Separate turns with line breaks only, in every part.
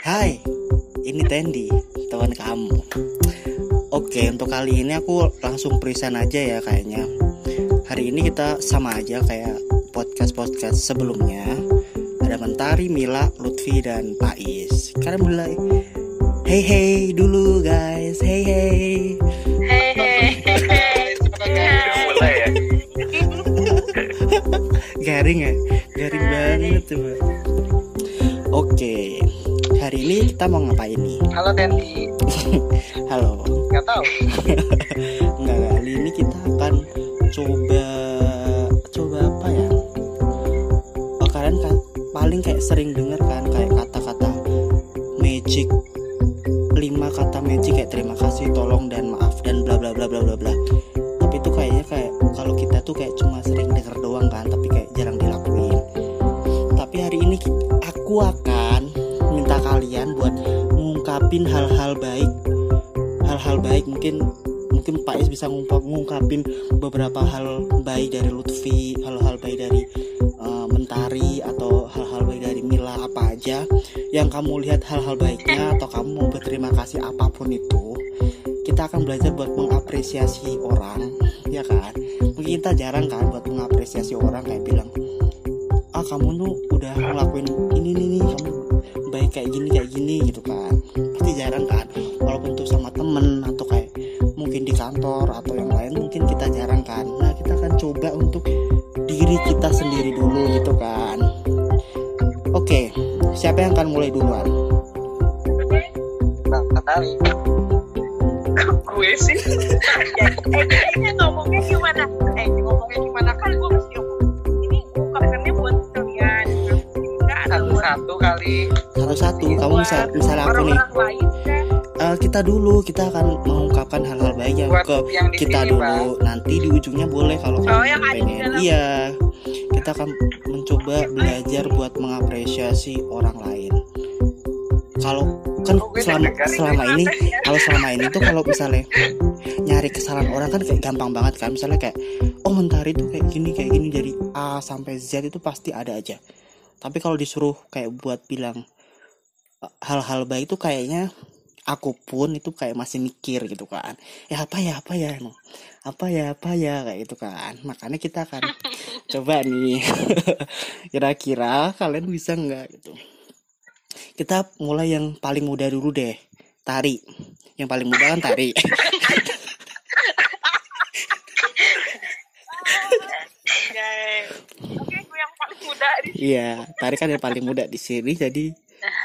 Hai, ini Tendi, teman kamu. Oke, untuk kali ini aku langsung present aja ya kayaknya. Hari ini kita sama aja kayak podcast-podcast sebelumnya. Ada Mentari, Mila, Lutfi, dan Pais. Karena mulai Hey hey dulu guys, hey hey.
mulai ya
Garing ya, garing banget tuh. Oke, hari ini kita mau ngapain nih?
halo Tendi
Halo,
nggak tahu
Enggak, kali ini kita akan coba coba apa ya? Oh, kalian kan paling kayak sering denger kan kayak kata-kata magic lima kata magic kayak terima kasih, tolong dan maaf dan bla bla bla bla bla bla. Ngungkapin hal-hal baik. Hal-hal baik mungkin mungkin Pak Is bisa ngungkap, ngungkapin beberapa hal baik dari Lutfi hal-hal baik dari eh, Mentari atau hal-hal baik dari Mila apa aja. Yang kamu lihat hal-hal baiknya atau kamu mau berterima kasih apa pun itu kita akan belajar buat mengapresiasi orang ya kan? Mungkin kita jarang kan buat mengapresiasi orang kayak bilang ah kamu tuh udah ngelakuin ini nih nih kamu kayak gini kayak gini gitu kan. Pasti jarang kan. Walaupun tuh sama temen atau kayak mungkin di kantor atau yang lain mungkin kita jarang kan. Nah kita akan coba untuk diri kita sendiri dulu gitu kan. Oke siapa yang akan mulai duluan?
Natali
gue sih. Eh kayaknya ngomongnya gimana? Eh ngomongnya gimana? Kan gue mesti ngomong. Ini ungkapkannya buat kalian enggak ada buat
satu-satu kali
satu-satu kamu misal misalnya aku nih. eh, kita dulu kita akan mengungkapkan hal-hal baik yang ke
yang
kita
sini
dulu.
Bang.
nanti di ujungnya boleh kalau
Oh,
kamu pengen.
dalam-
iya. Kita akan mencoba belajar buat mengapresiasi orang lain. Kalau kan
Oh,
selama selama ini
ya?
kalau selama ini tuh kalau misalnya nyari kesalahan orang kan kayak gampang banget kan. Misalnya kayak oh mentari tuh kayak gini kayak gini dari A sampai Z itu pasti ada aja. Tapi kalau disuruh kayak buat bilang hal-hal baik itu kayaknya aku pun itu kayak masih mikir gitu kan. Ya apa ya apa ya emang? Apa ya apa ya? kayak gitu kan. Makanya kita akan coba nih. Kira-kira kalian bisa nggak gitu? Kita mulai yang paling muda dulu deh. Tari. Yang paling muda kan tari. Iya tari kan yang paling muda di sini jadi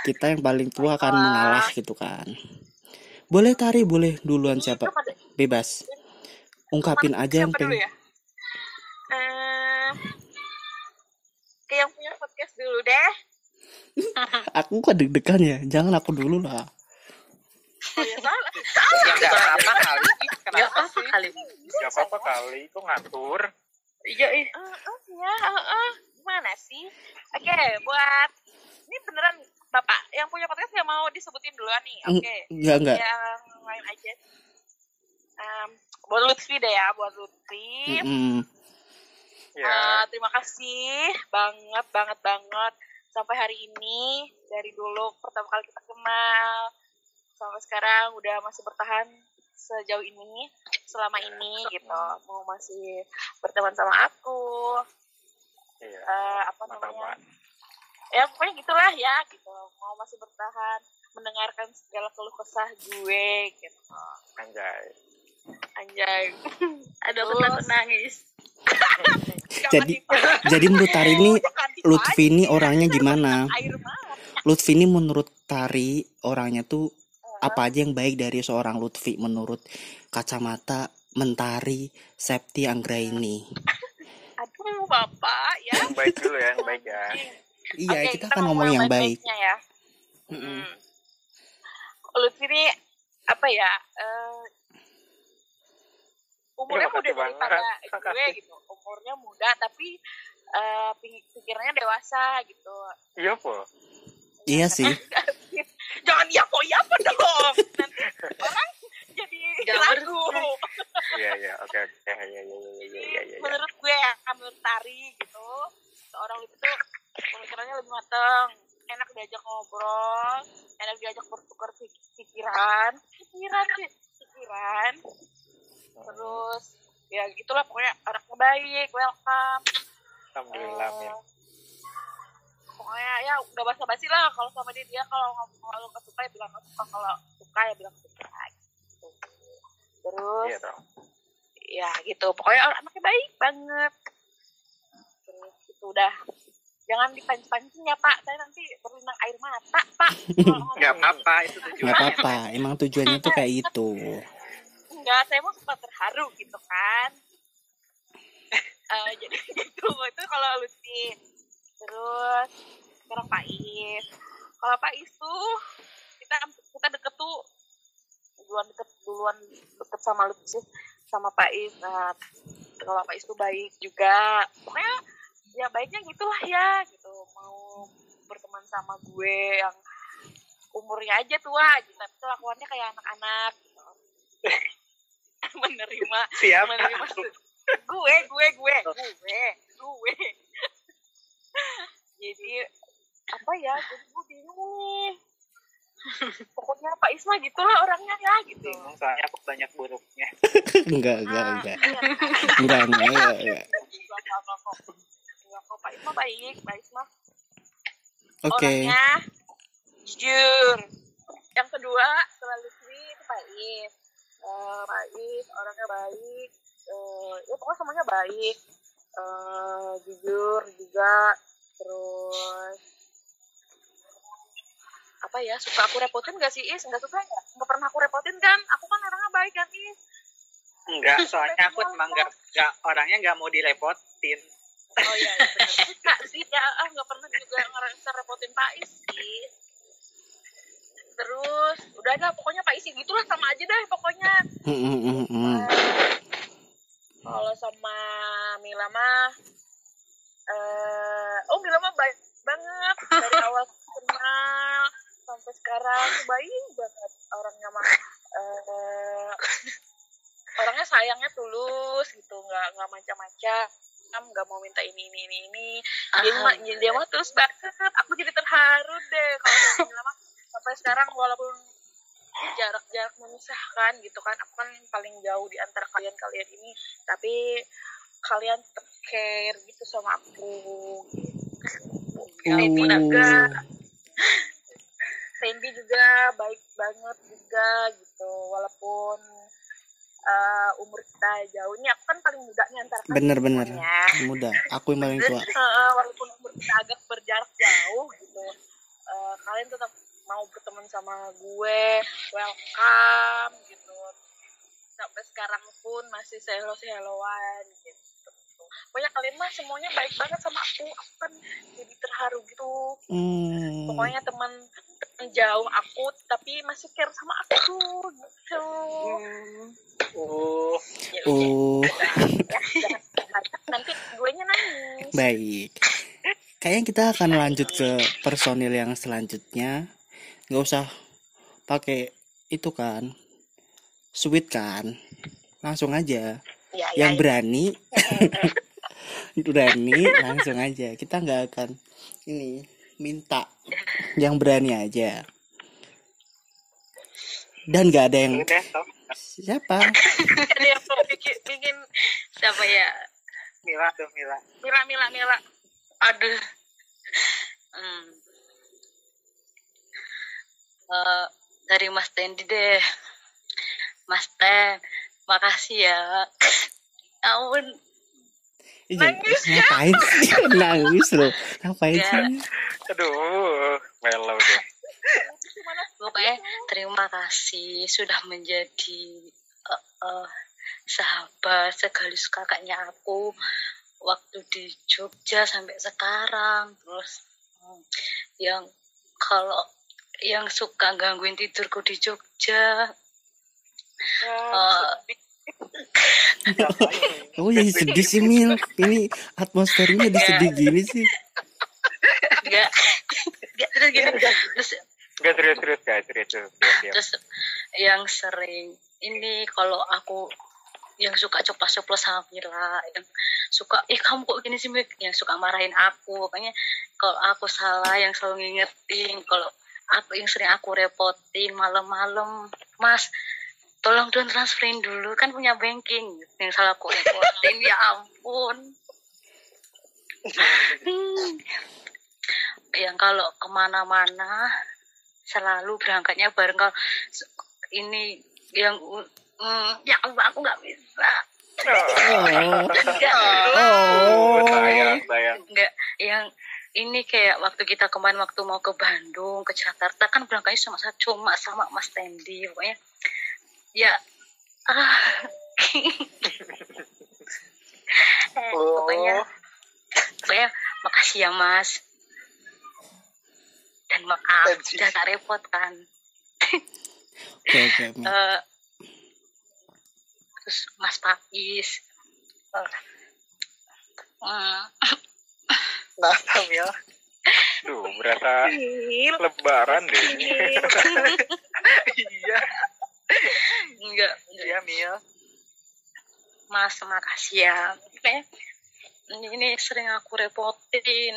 kita yang paling tua akan mengalah gitu kan. Boleh tari boleh duluan siapa? bebas. Ungkapin aja yang pengen.
ya? Eh, ke yang punya podcast dulu deh.
Aku kok deg-degan ya? Jangan aku dulu lah.
Oh ya salah.
Ya nggak apa-apa kali. Kenapa
apa
sih?
kali?
Gak apa-apa kali, itu ngatur.
iya ih
Eh, eh, ya eh, eh. gimana sih? Oke buat ini beneran bapak yang punya podcast nggak mau disebutin duluan nih. Oke.
enggak enggak
yang lain aja. Em, buat Lutfi deh ya buat Lutfi.
Mm-mm.
Ya,
Eh, terima kasih banget banget banget sampai hari ini. Dari dulu pertama kali kita kenal sampai sekarang udah masih bertahan sejauh ini selama ini gitu. Mau masih berteman sama aku.
Iya.
eh, apa
Sama-sama.
namanya ya pokoknya gitulah ya gitu. Mau masih bertahan mendengarkan segala keluh kesah gue gitu.
Anjay.
anjay.
Ada pesan nangis.
Jadi- jadi menurut Tari ini Lutfi ini orangnya gimana? Lutfi ini menurut Tari orangnya tuh apa aja yang baik dari seorang Lutfi menurut kacamata Mentari Septi Anggraini?
Aduh bapak ya.
Yang baik dulu ya, yang baik ya.
Iya
Oke,
kita akan ngomong
ngomong
yang baik
ya
Mm-mm.
Hmm. Lutfi ini apa ya? eh, umurnya muda
banget.
daripada
Terima
gue gitu. Umurnya muda tapi eh, pik- pikirannya dewasa gitu.
Iya, po.
iya sih
Jangan ya po ya po dong. Nanti orang jadi ragu.
Iya, iya, oke, oke. Iya, iya, iya, iya, iya, iya, iya.
Menurut gue ya, menurut Tari gitu, seorang itu tuh pemikirannya lebih matang, enak diajak ngobrol, enak diajak bertukar pik- pikiran pikiran sih pikiran terus ya gitulah pokoknya anaknya baik welcome
Alhamdulillah
Eh,
Mil.
pokoknya ya udah basa basi lah kalau sama dia dia kalau ngomong kalau nggak suka ya bilang nggak suka kalau suka ya bilang suka gitu. terus
Iya dong.
ya gitu pokoknya orang anaknya baik banget terus itu udah. Jangan dipancing-pancing ya pak. Saya nanti berlinang air mata pak.
Nggak apa-apa itu tujuannya.
nggak apa-apa emang tujuannya tuh kayak itu
enggak saya mau sempat terharu gitu kan. Eh, jadi gitu. Itu kalau Lutfi terus sekarang Pak Is. Kalau Pak Is tuh kita kita deket tuh duluan deket duluan deket sama Lutfi sih sama Pak Is. Nah kalau Pak Is tuh baik juga. Pokoknya ya baiknya gitulah ya gitu mau berteman sama gue yang umurnya aja tua gitu tapi kelakuannya kayak anak-anak gitu. menerima
Siapa?
menerima gue gue gue gue gue jadi apa ya jadi gue bingung nih pokoknya Pak Isma gitulah orangnya ya gitu
soalnya aku banyak buruknya.
enggak enggak enggak
iya.
enggak enggak enggak, enggak.
Kok. Pak Isma baik Pak Isma
oke.
Orangnya jujur. Yang kedua setelah Lutfi itu Pak Is Eh, Pak Is orangnya baik. Eh, ya pokoknya semuanya baik. Eh, jujur juga. Terus apa ya suka aku repotin gak sih Is? Nggak suka ya? Nggak pernah aku repotin kan? Aku kan orangnya baik kan Is?
Enggak, soalnya aku emang nggak nggak orangnya nggak mau direpotin.
Oh iya iya, bener. suka sih ya. Ah nggak pernah juga ngerasa repotin Pak Is sih. Terus udah dah pokoknya Pak Is gitulah sama aja deh pokoknya.
Hmm.
kalau sama Mila mah eh oh Mila mah baik banget. Dari awal kenal sampai sekarang baik banget. Orangnya mah eh orangnya sayangnya tulus gitu nggak nggak macam-macam nggak mau minta ini ini ini ini. Dia mah dia mah terus banget. Aku jadi terharu deh kalau mah sampai sekarang walaupun jarak-jarak memisahkan gitu kan. Aku kan paling jauh di antara kalian-kalian ini. Tapi kalian tetap care gitu sama aku. Gitu. Sandy juga. Sandy juga baik banget juga gitu. Walaupun eh, umur kita jauh ini aku kan paling muda nih antara
bener bener.
semuanya.
muda. Aku yang paling tua.
Heeh, walaupun umur kita agak berjarak jauh gitu eh, kalian tetap mau berteman sama gue welcome gitu. Sampai sekarang pun masih hello helloan gitu. Pokoknya kalian mah semuanya baik banget sama aku. Aku kan jadi terharu gitu.
Hmm.
pokoknya teman jauh aku tapi masih care sama aku gitu.
Uh,
ya
oh
ya, jangan- nanti gue nya nangis.
Baik. Kayaknya kita akan lanjut ke personil yang selanjutnya. Nggak usah pakai itu kan. Sweet kan? Langsung aja.
Ya, ya,
yang
ya.
berani. Berani langsung aja. Kita nggak akan ini minta yang berani aja dan nggak ada yang siapa
ada yang mau bikin, bikin
Siapa ya?
Mila tuh Mila.
Mila Mila Mila
Aduh. Hmm. Eh, dari Mas Tendi deh. Mas Ten, makasih ya. Ampun,
Ih, jangan- ngapain sih? Nangis loh. Ngapain
Ya.
sih?
Aduh, melo deh.
pokoknya terima kasih sudah menjadi eh, eh, sahabat sekaligus kakaknya aku waktu di Jogja sampai sekarang. Terus hmm, yang kalau yang suka gangguin tidurku di Jogja eh,
kamu jadi sedih sih Mil. Ini atmosfernya jadi sedih gini sih.
Enggak. Enggak terus gini. Terus
Enggak serius-serius guys, serius serius.
Terus yang sering ini kalau aku yang suka coplos-coplos sama Mila yang suka eh kamu kok gini sih Mik? yang suka marahin aku. Pokoknya kalau aku salah yang selalu ngingetin kalau apa yang sering aku repotin malam-malam. Mas tolong dong transferin dulu kan punya banking yang salah aku repotin ya ampun Hmm. yang kalau ke mana-mana selalu berangkatnya bareng kalau ini yang mm, ya aku nggak bisa
Oh. Oh.
yang ini kayak waktu kita kemarin waktu mau ke Bandung ke Jakarta kan berangkatnya sama cuma sama Mas Tendi pokoknya ya ah Eh, pokoknya pokoknya makasih ya Mas dan maaf
Anjir.
sudah tak repot kan
Oke oke. Mil.
Eh, terus Mas Pais Eh, hmm,
Nah, Mil.
Duh, berasa lebaran deh.
Iya,
enggak
iya Mil.
Mas, makasih ya. Eh, ini sering aku repotin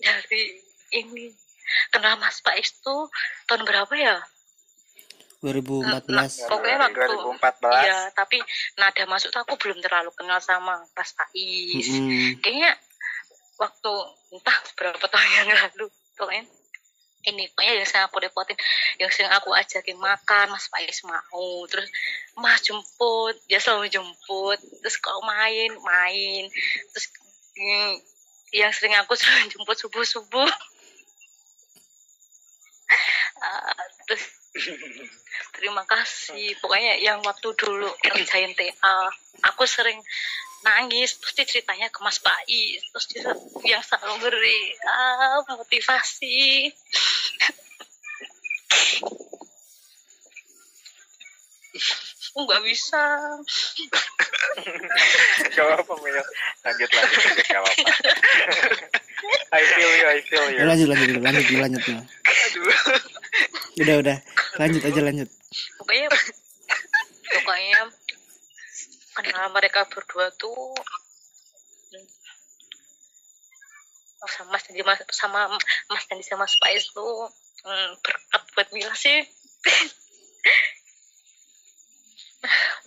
dari ini. Kenal Mas Pais tuh tahun berapa ya?
2014.
Pokoknya waktu
2014.
Iya, tapi nada masuk tuh aku belum terlalu kenal sama Mas Pais.
Mm-mm.
Kayaknya waktu entah berapa tahun yang lalu, pokoknya ini pokoknya yang sering aku repotin, yang sering aku ajakin makan, Mas Pais mau, terus Mas jemput, dia selalu jemput, terus kalau main, main, terus mm, yang sering aku sering jemput subuh-subuh. Ah, terus terima kasih pokoknya yang waktu dulu ngerjain TA aku sering nangis terus dia ceritanya ke Mas Pais terus dia yang selalu beri ah, motivasi nggak bisa
Gak apa-apa, Mil. Lanjut, lanjut, lanjut. Gak apa-apa. I feel you, I feel you.
Lanjut lanjut lanjut lanjut Mil.
Aduh.
Udah udah. Lanjut aja lanjut.
pokoknya pokoknya kenal mereka berdua tuh sama Mas sama Mas Dendi sama Pais tuh hmm, berkat buat Mila sih.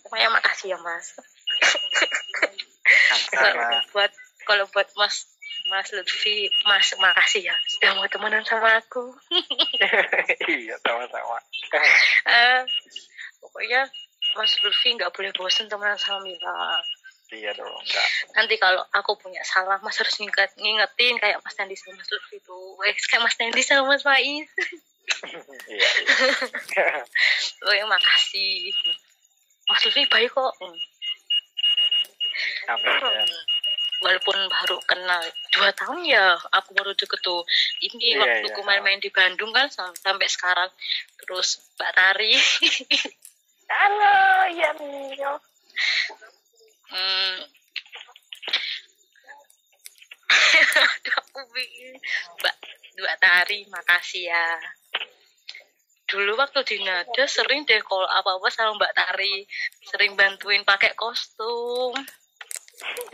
Pokoknya makasih ya Mas. Kalau buat kalau buat Mas Mas Lutfi Mas makasih ya. Sudah mau temenan sama aku.
Iya, sama-sama.
Eh, pokoknya Mas Lutfi nggak boleh bosen temenan sama Mila
iya dong, enggak.
nanti kalau aku punya salah mas harus nginget, ngingetin kayak mas Nandi sama mas Lutfi itu eh, kayak mas Nandi sama mas Faiz
Iya, iya.
oh makasih mas Lutfi baik kok Hmm.
Amin. ya.
walaupun baru kenal dua tahun ya aku baru deket tuh ini
Iya,
waktu
iya.
main-main di Bandung kan sam- sampai sekarang terus Mbak Tari
Halo, ya Mil.
Hmm. Aku bingung. Mbak Mbak Tari makasih ya dulu waktu di Nada sering deh kalau apa-apa sama Mbak Tari sering bantuin pakai kostum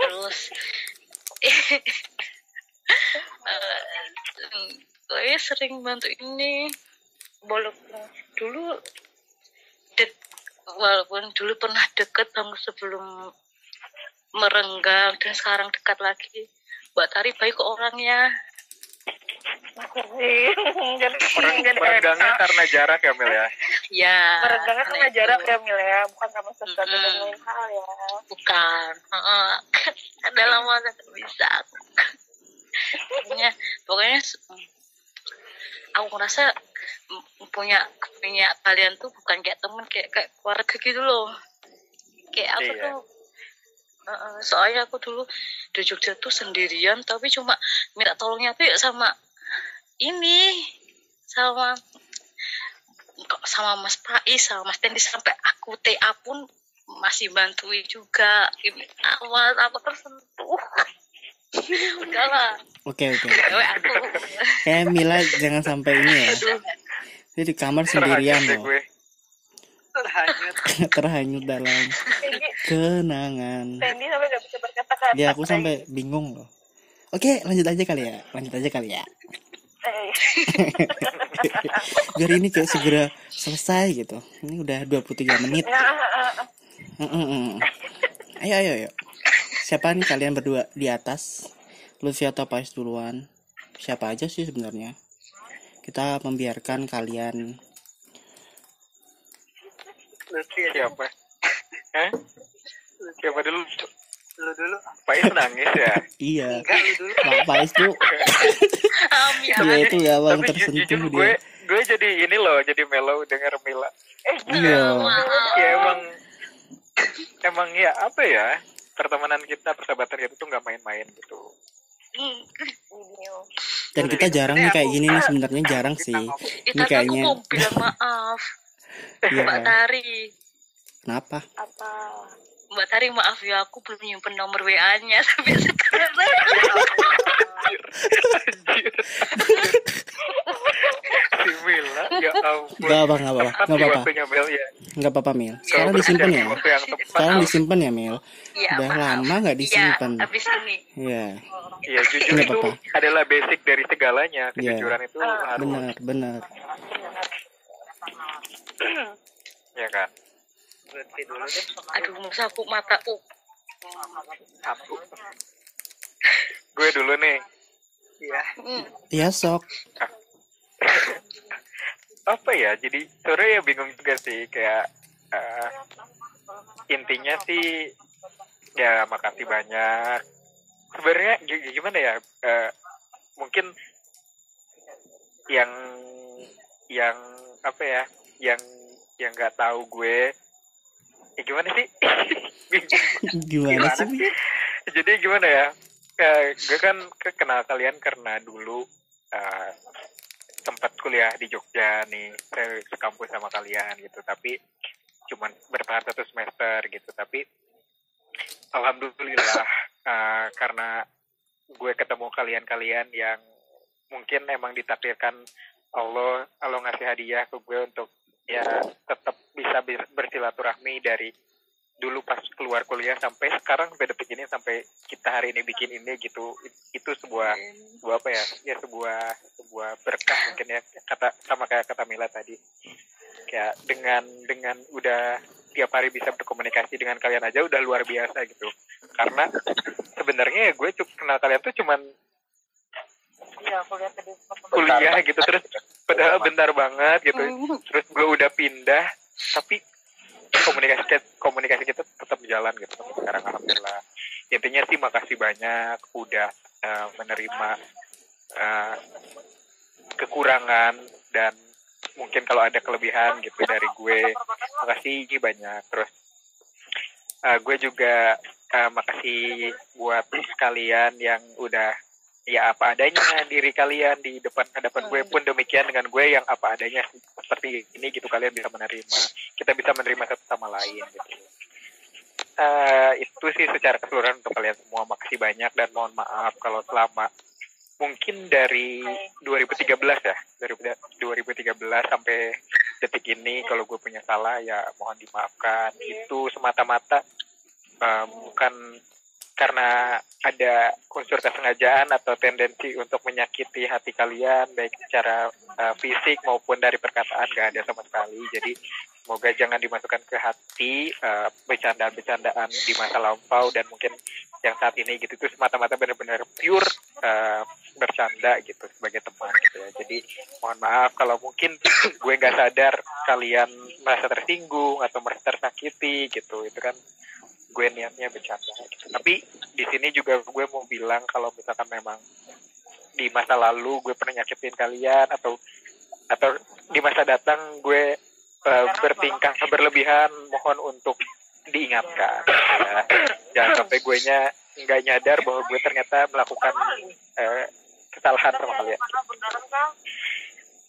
terus eh, gue sering bantu ini walaupun dulu dek walaupun dulu pernah deket banget sebelum merenggang dan sekarang dekat lagi Mbak Tari baik kok orangnya
Merenggangnya karena jarak ya, Mil ya?
ya
Merenggangnya
karena itu.
jarak ya Mil ya, bukan karena sesuatu dan lain hal ya.
bukan Heeh. dalam masa bisa pokoknya pokoknya aku ngerasa mm, punya punya kalian tuh bukan kayak temen kayak kayak keluarga gitu loh kayak aku
Iya.
tuh Soalnya aku dulu di Jogja tuh sendirian tapi cuma minta tolongnya tuh ya sama ini sama kok sama Mas Pais sama Mas Tendi sampai aku TA pun masih bantuin juga ini awas aku tersentuh udahlah
Oke oke. Kayak Mila jangan sampai ini ya. Dia di kamar sendirian loh.
Terhanyut.
Terhanyut dalam kenangan.
Tendi sampai gak bisa berkata-kata.
Ya aku sampai bingung loh. Oke lanjut aja kali ya. Lanjut aja kali ya.
Eh,
biar ini kayak segera selesai gitu ini udah 23 menit Mm-mm. ayo ayo ayo siapa nih kalian berdua di atas Luffy atau Pais duluan siapa aja sih sebenarnya kita membiarkan kalian
Siapa? Hah? Siapa dulu?
Lu dulu.
Pais nangis ya.
iya
Enggak, lu dulu.
Pak Pais tuh
Amin.
dia itu gampang
Tapi ju-
tersentuh
jujur gue,
dia
gue jadi ini loh, jadi mellow denger Mila.
iya
Ya emang, emang ya apa ya? Pertemanan kita, persahabatan kita tuh nggak main-main gitu.
dan kita jarang nih kayak gini nih sebenarnya jarang sih
Itu
Ini kayaknya-
bilang maaf.
iya
Mbak Tari.
kenapa
Apa?
Mbak Tari maaf ya aku belum nyimpen nomor WA-nya sampai sekarang.
Si Mila, ya ampun.
Gak apa nggak apa
Tepat
nggak
di
apa
waktunya Mel ya.
nggak apa apa Mil sekarang disimpan
di
ya sekarang disimpan ya Mil
Iya,
udah
maaf.
lama nggak disimpan
Iya, habis ini.
iya
Iya, jujur
Nggak
itu
apa-apa.
adalah basic dari segalanya.
Iya.
Kejujuran itu harus,
benar benar
ya kan?
Berhenti dulu deh.
Aduh, aku mataku.
Gue dulu nih.
Iya.
Hmm.
iya sok
apa ya jadi sore ya bingung juga sih kayak eh, intinya sih ya makasih banyak sebenarnya gi- gimana ya eh, mungkin yang yang apa ya yang yang nggak tahu gue ya gimana sih? Bingung.
gimana sih
jadi gimana ya? Eh, gue kan ke- kenal kalian karena dulu eh, sempat kuliah di Jogja nih saya sekampus sama kalian gitu. Tapi cuman bertahan satu semester gitu. Tapi alhamdulillah eh, karena gue ketemu kalian-kalian yang mungkin emang ditakdirkan Allah Allah ngasih hadiah ke gue untuk ya tetap bisa ber- bersilaturahmi dari dulu pas keluar kuliah sampai sekarang sampai detik ini sampai kita hari ini bikin ini gitu. It- itu sebuah sebuah apa ya? Ya sebuah sebuah berkah mungkin ya kata sama kayak kata Mila tadi. Kayak dengan dengan udah tiap hari bisa berkomunikasi dengan kalian aja udah luar biasa gitu. Karena sebenarnya ya gue cuk kenal kalian tuh cuman
Iya,
kuliah gitu terus padahal bentar banget gitu. Terus gue udah pindah tapi komunikasi kita- komunikasi kita tetap jalan gitu. Sampai sekarang alhamdulillah intinya sih makasih banyak udah eh, menerima eh, kekurangan dan mungkin kalau ada kelebihan gitu dari gue makasih banyak. Terus eh, gue juga eh, makasih buat kalian yang udah ya apa adanya diri kalian di depan hadapan gue pun demikian dengan gue yang apa adanya seperti ini gitu kalian bisa menerima. Kita bisa menerima satu sama lain gitu. Eh, itu sih secara keseluruhan untuk kalian semua. Makasih banyak dan mohon maaf kalau selama mungkin dari 2013 ya dari 2013 sampai detik ini kalau gue punya salah ya mohon dimaafkan. Itu semata-mata eh, bukan karena ada unsur kesengajaan atau tendensi untuk menyakiti hati kalian baik secara eh, fisik maupun dari perkataan gak ada sama sekali. Jadi semoga jangan dimasukkan ke hati eh, bercandaan-bercandaan di masa lampau dan mungkin yang saat ini gitu. Itu semata-mata benar-benar pure eh, bercanda gitu sebagai teman gitu ya. Jadi mohon maaf kalau mungkin gue nggak sadar kalian merasa tersinggung atau merasa tersakiti gitu. Itu kan gue niatnya bercanda gitu. Tapi di sini juga gue mau bilang kalau misalkan memang di masa lalu gue pernah nyakitin kalian atau atau di masa datang gue eh, bertingkah berlebihan mohon untuk diingatkan ya. jangan sampai gue nya nggak nyadar bahwa gue ternyata melakukan eh, kesalahan sama kalian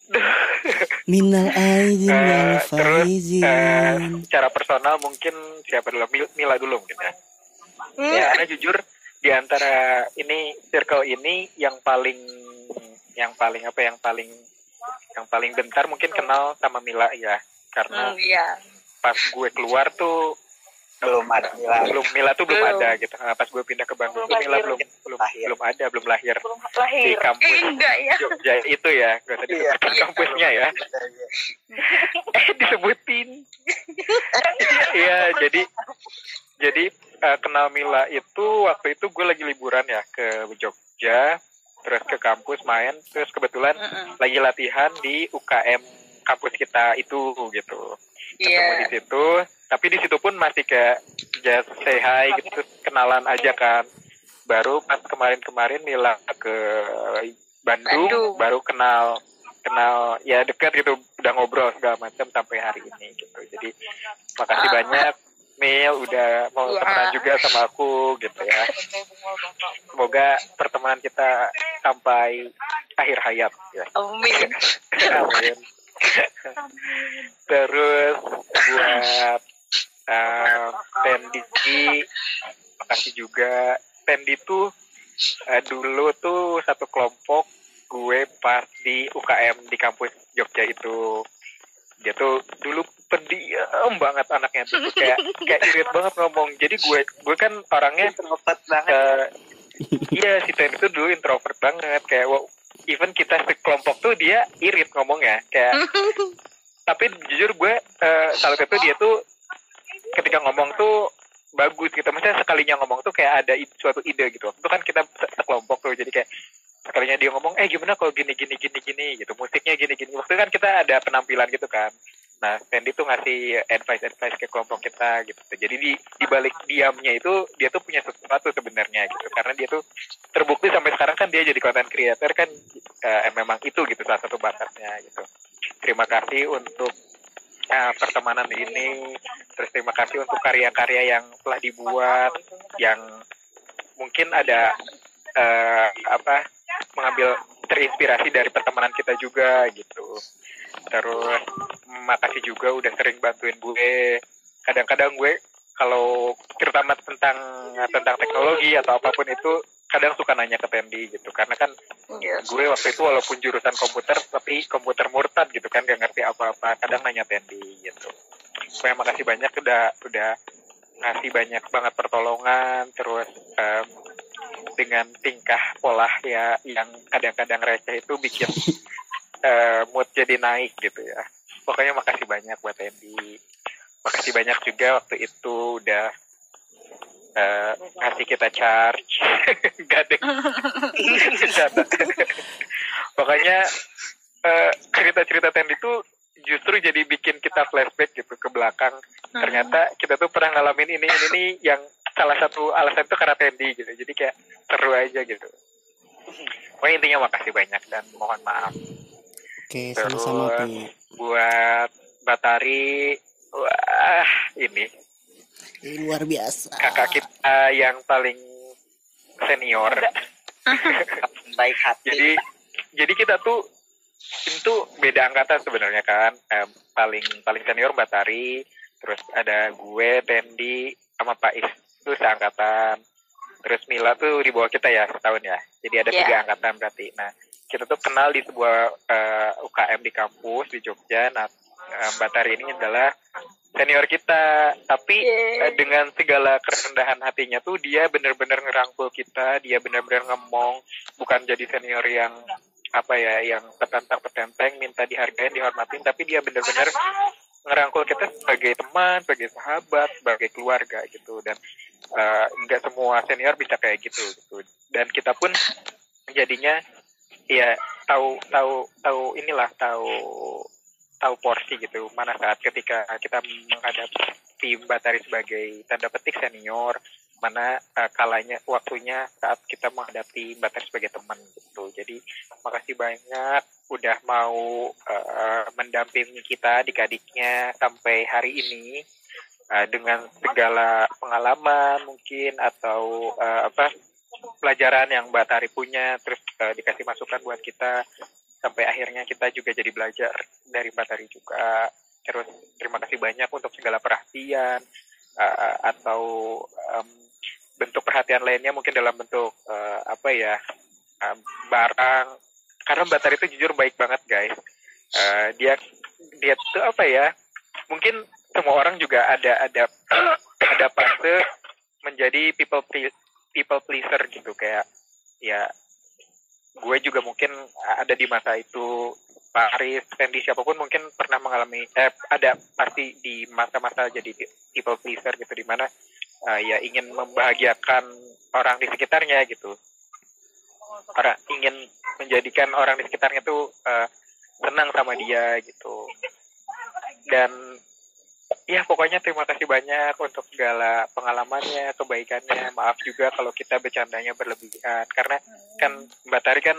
minal aidin wal
Eh, terus eh,
faizin.
secara personal mungkin siapa dulu? Mil- Mila dulu mungkin ya. Ya karena jujur di antara ini circle ini yang paling yang paling apa yang paling yang paling bentar mungkin kenal sama Mila ya karena
Hmm, iya.
pas gue keluar tuh
belum ada. Mila
belum. Mila tuh belum
Belum.
ada gitu. Nah, pas gue pindah ke Bandung
Belum
Mila
lahir.
belum belum
Lahir.
belum ada belum lahir.
Belum
di
lahir
kampus
eh, enggak ya.
Jogja itu ya. Gak usah
Iya.
disebutin kampusnya ya. Eh disebutin. Iya jadi jadi eh, kenal Mila itu waktu itu gue lagi liburan ya ke Jogja terus ke kampus main terus kebetulan
Mm-mm.
lagi latihan di UKM kampus kita itu gitu ketemu
Iya.
di situ tapi di situ pun masih kayak just say hi gitu kenalan aja kan baru pas kemarin-kemarin Mila ke Bandung,
Bandung.
baru kenal kenal ya dekat gitu udah ngobrol segala macam sampai hari ini gitu jadi makasih
Ah.
banyak Mil udah mau
Iya.
temenan juga sama aku gitu ya semoga pertemanan kita sampai akhir hayat ya
Amin.
Amin. Terus buat uh, Tendi, makasih juga. Tendi tuh uh, dulu tuh satu kelompok gue pas di UKM di kampus Jogja itu. Dia tuh dulu pendiam banget anaknya tuh kayak kayak irit banget ngomong. Jadi gue gue kan orangnya
introvert banget
Eh, iya si Ten itu dulu introvert banget kayak even kita sekelompok tuh dia irit ngomongnya kayak tapi jujur gue eh, salut itu dia tuh ketika ngomong tuh bagus gitu. Maksudnya sekalinya ngomong tuh kayak ada suatu ide gitu. Itu kan kita se- sekelompok tuh jadi kayak sekalinya dia ngomong eh gimana kalau gini gini gini gini? gitu. Musiknya gini gini. Waktu itu kan kita ada penampilan gitu kan nah Sandy tuh ngasih advice advice ke kelompok kita gitu jadi di di balik diamnya itu dia tuh punya sesuatu sebenarnya gitu. Karena dia tuh terbukti sampai sekarang kan dia jadi content creator kan eh, memang itu gitu salah satu bakatnya gitu. Terima kasih untuk eh, pertemanan ini. Terus terima kasih untuk karya-karya yang telah dibuat yang mungkin ada eh, apa mengambil terinspirasi dari pertemanan kita juga gitu. Terus makasih juga udah sering bantuin gue. Kadang-kadang gue kalau terutama tentang tentang teknologi atau apa pun itu kadang suka nanya ke Tendi gitu. Karena kan
Iya.
gue waktu itu walaupun jurusan komputer tapi komputer murtad gitu kan. Gak ngerti apa-apa. Kadang nanya Tendi gitu. Pokoknya makasih banyak udah udah ngasih banyak banget pertolongan terus em, dengan tingkah pola ya yang kadang-kadang receh itu bikin eh, mood jadi naik gitu ya. Pokoknya makasih banyak buat Tendi makasih banyak juga waktu itu udah eh, ngasih kita charge. Gak ada pokoknya eh, cerita-cerita Tendi itu justru jadi bikin kita flashback gitu ke belakang. Ternyata kita tuh pernah ngalamin ini ini ini yang salah satu alasan itu karena Tendi gitu. Jadi kayak seru aja gitu. Pokoknya intinya makasih banyak dan mohon maaf.
Oke, sama-sama Pi.
buat Batari wah ini.
Ih, luar biasa.
kakak kita yang paling senior.
Baik hati.
Jadi jadi kita tuh itu beda angkatan sebenarnya kan. Em, paling paling senior Batari terus ada gue Tendi sama Pak Is itu seangkatan. Terus Mila tuh di bawah kita ya setahun ya. Jadi ada
Iya.
tiga angkatan berarti. Nah kita tuh kenal di sebuah eh, UKM di kampus di Jogja. Nah eh, Batari ini adalah senior kita. Tapi eh, dengan segala kerendahan hatinya tuh dia bener-bener ngerangkul kita. Dia bener-bener ngomong bukan jadi senior yang apa ya yang petantang petenteng minta dihargain dihormatin tapi dia bener-bener ngerangkul kita sebagai teman sebagai sahabat sebagai keluarga gitu. Dan eh, nggak semua senior bisa kayak gitu gitu. Dan kita pun jadinya ya tahu tahu tahu inilah tahu tahu porsi gitu. Mana saat ketika kita menghadapi Batari sebagai tanda petik senior mana eh, kalanya waktunya saat kita menghadapi Batari sebagai teman gitu. Jadi makasih banyak udah mau eh, mendampingi kita adik-adiknya sampai hari ini eh, dengan segala pengalaman mungkin atau eh, apa pelajaran yang Mbak Tari punya terus eh, dikasih masukan buat kita sampai akhirnya kita juga jadi belajar dari Mbak Tari juga. Terus terima kasih banyak untuk segala perhatian eh, atau em, bentuk perhatian lainnya mungkin dalam bentuk eh, apa ya em, barang. Karena Mbak Tari itu jujur baik banget guys. Eh, dia dia tuh apa ya mungkin semua orang juga ada ada ada fase menjadi people ple- people pleaser gitu. Kayak ya gue juga mungkin ada di masa itu Pak Aris, Fendi siapa pun mungkin pernah mengalami eh, ada pasti di masa-masa jadi people pleaser gitu di mana eh, ya ingin membahagiakan orang di sekitarnya gitu. Orang ingin menjadikan orang di sekitarnya tuh eh, senang sama dia gitu. Dan ya pokoknya terima kasih banyak untuk segala pengalamannya kebaikannya. Maaf juga kalau kita bercandanya berlebihan karena kan Mbak Tari kan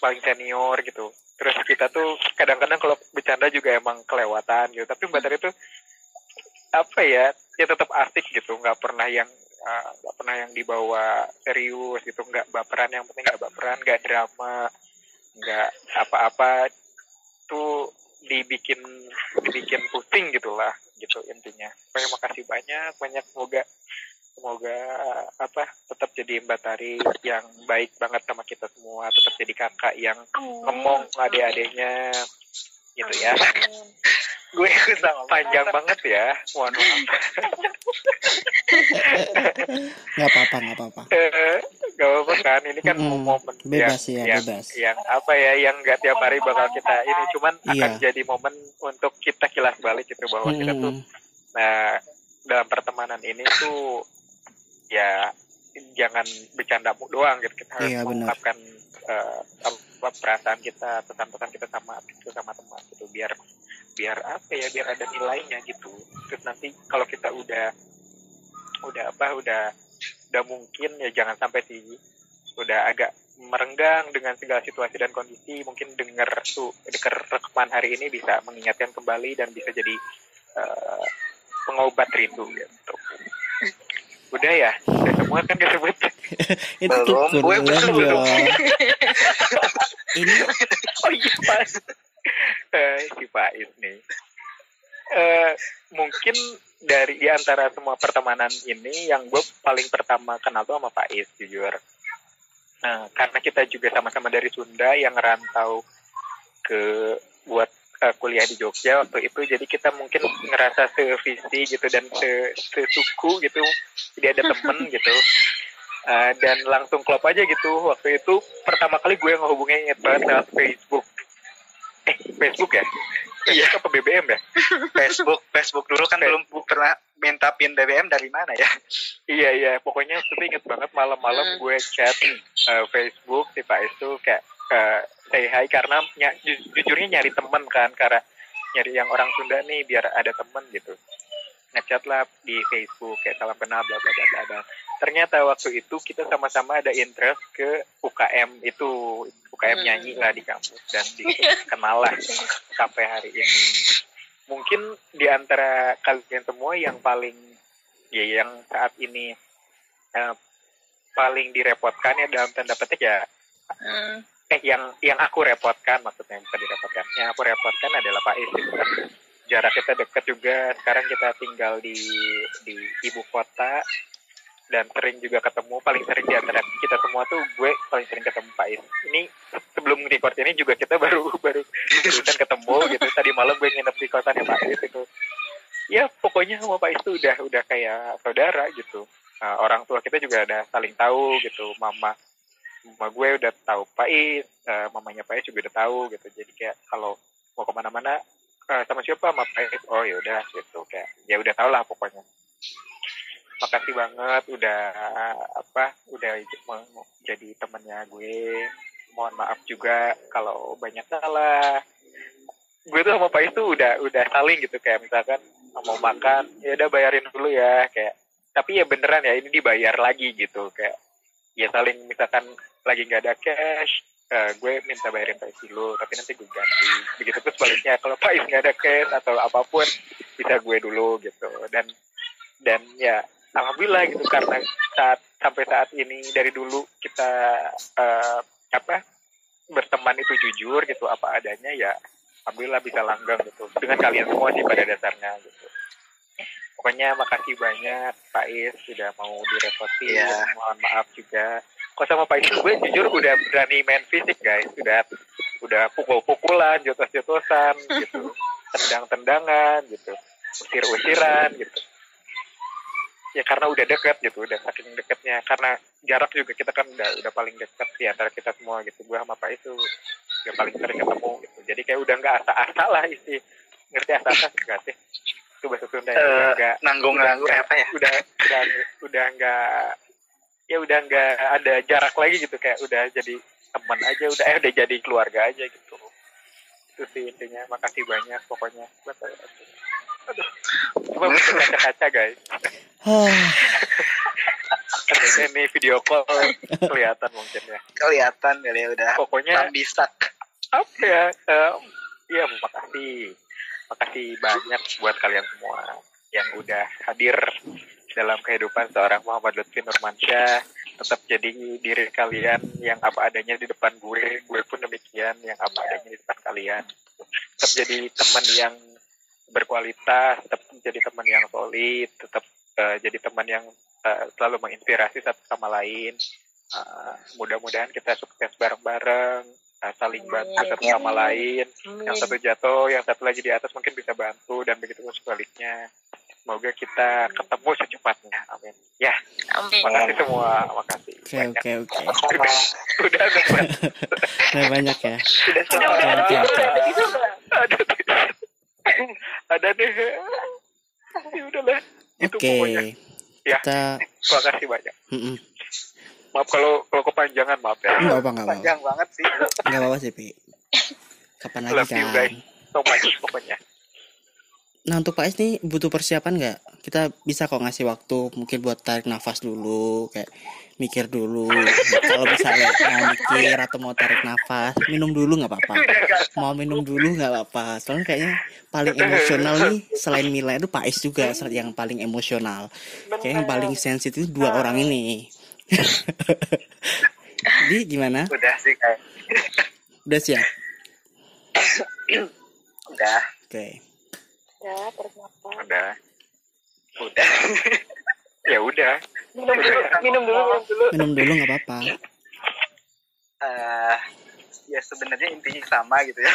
paling senior gitu terus kita tuh kadang-kadang kalau bercanda juga emang kelewatan gitu. Tapi Mbak Tari tuh apa ya ya tetap asik gitu. Nggak pernah yang uh, nggak pernah yang dibawa serius gitu. Nggak baperan yang penting nggak baperan nggak drama nggak apa-apa. Tuh dibikin dibikin pusing gitulah gitu intinya. Pokoknya makasih banyak banyak. Semoga semoga apa tetap jadi Mbak Tari yang baik banget sama kita semua, tetap jadi kakak yang ngomong adik-adiknya gitu ya. Gue sama panjang banget ya, mohon maaf.
nggak apa-apa nggak apa-apa
Eh, Gak apa-apa kan, ini kan
Mm-mm.
momen
bebas
yang,
ya
yang,
bebas
yang apa ya, yang gak tiap hari bakal kita ini, cuman akan
Iya.
jadi momen untuk kita kilas balik gitu bahwa kita tuh
Mm-mm.
Nah, dalam pertemanan ini tuh ya jangan bercanda doang gitu. Kita harus
Iya,
mengungkapkan apa perasaan kita, pesan-pesan kita sama itu sama teman gitu biar biar apa ya, biar ada nilainya gitu. Terus nanti kalau kita udah udah apa, udah udah mungkin ya jangan sampai sih udah agak merenggang dengan segala situasi dan kondisi mungkin dengar tuh dengar rekaman hari ini bisa mengingatkan kembali dan bisa jadi eh, pengobat rindu gitu. Udah ya, udah semua kan disebut.
itu
Belum, gue
belum
belum.
ini
Oh iya Pak. Eh, si Faiz nih. Eh, mungkin dari di antara semua pertemanan ini yang gue paling pertama kenal tuh sama Faiz jujur. Nah, karena kita juga sama-sama dari Sunda yang rantau ke buat eh, kuliah di Jogja waktu itu. Jadi kita mungkin ngerasa sevisi gitu dan se sesuku gitu. Jadi ada temen gitu. Eh, dan langsung klop aja gitu. Waktu itu pertama kali gue ngehubungin inget banget lewat Facebook. Eh Facebook ya?
Iya.
Apa BBM ya?
Facebook, Facebook. Dulu kan belum pernah minta pin BBM dari mana ya?
iya iya. Pokoknya tapi inget banget malam-malam
Hmm.
gue chat eh, Facebook si Pak itu kayak eh, say hi karena ny- ju- jujurnya nyari temen kan karena nyari yang orang Sunda nih biar ada temen gitu ngechat lah di Facebook kayak salam kenal bla bla bla bla ternyata waktu itu kita sama-sama ada interest ke UKM itu UKM
Hmm.
nyanyi lah di kampus dan di kenal lah sampai hari ini mungkin di antara kalian semua yang paling ya yang saat ini eh, paling direpotkan ya dalam tanda petik ya
Hmm.
Eh yang yang aku repotkan maksudnya bukan direpotkan. Yang aku repotkan adalah Pak Is itu kan jarak kita dekat juga. Sekarang kita tinggal di di ibu kota. Dan sering juga ketemu paling sering di antara kita semua tuh gue paling sering ketemu Pak Is ini sebelum record ini juga kita baru baru barusan ketemu gitu. Tadi malam gue nginep di kosannya Pak Is itu. Ya pokoknya sama Pak Is tuh udah udah kayak saudara gitu. Nah, orang tua kita juga ada saling tahu gitu. Mama mama gue udah tahu Pak Is, eh, mamanya Pak Is juga udah tahu gitu. Jadi kayak kalau mau ke mana-mana eh, sama siapa sama Pak Is, oh yaudah gitu kayak ya udah tau lah pokoknya. Makasih banget udah apa udah jadi temennya gue. Mohon maaf juga kalau banyak salah. Gue tuh sama Pak Is tuh udah udah saling gitu kayak misalkan mau makan ya udah bayarin dulu ya kayak tapi ya beneran ya ini dibayar lagi gitu kayak ya saling misalkan lagi nggak ada cash eh, gue minta bayarin Pak dulu tapi nanti gue ganti. Begitu terus sebaliknya kalau Pak Is nggak ada cash atau apa pun bisa gue dulu gitu. Dan dan ya alhamdulillah gitu karena saat sampai saat ini dari dulu kita eh, apa berteman itu jujur gitu apa adanya ya alhamdulillah bisa langgeng gitu. Dengan kalian semua sih pada dasarnya gitu pokoknya makasih banyak Pak Is sudah mau direpotin.
Iya.
mohon maaf juga. Kok sama Pak Is? Gue jujur udah berani main fisik guys. Udah udah pukul-pukulan jotos-jotosan gitu. Tendang-tendangan gitu. Usir-usiran gitu. Ya karena udah deket gitu. Udah saking deketnya. Karena jarak juga kita kan udah udah paling deket di antara kita semua gitu. Gue sama pak itu udah paling sering ketemu gitu. Jadi kayak udah nggak asa-asa lah isi. Ngerti asa-asa enggak sih itu bahasa Sunda ya. Udah
Eh,
nggak
nanggung nanggung
udah,
apa ya?
udah udah udah nggak ya udah nggak ada jarak lagi gitu kayak udah jadi teman aja udah eh udah jadi keluarga aja gitu. Itu sih intinya. Makasih banyak pokoknya. Aduh. Coba buka kaca-kaca guys. Katanya nih video call kelihatan mungkin ya.
Kelihatan kali ya udah
pokoknya
lambisak
apa ya? Em, ya makasih makasih banyak buat kalian semua yang udah hadir dalam kehidupan seorang Muhammad Lutfi Nurmansyah. Tetap jadi diri kalian yang apa adanya di depan gue. Gue pun demikian yang apa adanya di depan kalian. Tetap jadi teman yang berkualitas tetap jadi teman yang solid tetap eh, jadi teman yang eh, selalu menginspirasi satu sama lain. Eh, mudah-mudahan kita sukses bareng-bareng saling bantu satu sama lain yang satu jatuh, yang satu lagi di atas mungkin bisa bantu dan begitu pun sebaliknya. Semoga kita ketemu secepatnya. Amin. Ya,
Amin.
makasih semua, makasih.
oke
banyak.
oke oke
Udah, udah, udah,
banyak ya
udah
Udah, udah, ada
oke.
ada
ada deh. ada deh. Ya udahlah. Itu
oke
pokoknya. Ya.
kita
Makasih banyak. Maaf kalau kalau kepanjangan, maaf ya.
nggak apa nggak apa
panjang banget sih
nggak apa sih pi kapan lagi
Love you,
kan
guys. So much pokoknya.
Nah untuk Pak S nih butuh persiapan nggak? Kita bisa kok ngasih waktu mungkin buat tarik nafas dulu, kayak mikir dulu. Kalau misalnya mau mikir atau mau tarik nafas, minum dulu nggak apa-apa. Mau minum dulu nggak apa-apa. Soalnya kayaknya paling emosional nih selain Mila itu Pak S juga yang paling emosional. Kayaknya yang paling sensitif dua orang ini. Jadi gimana?
udah sih kayak
Udah siap?
udah
Oke.
Ya, ternyata.
Udah.
udah
Ya udah.
Minum dulu, minum dulu, minum dulu.
Minum dulu nggak apa-apa.
Eh, ya sebenarnya intinya sama gitu ya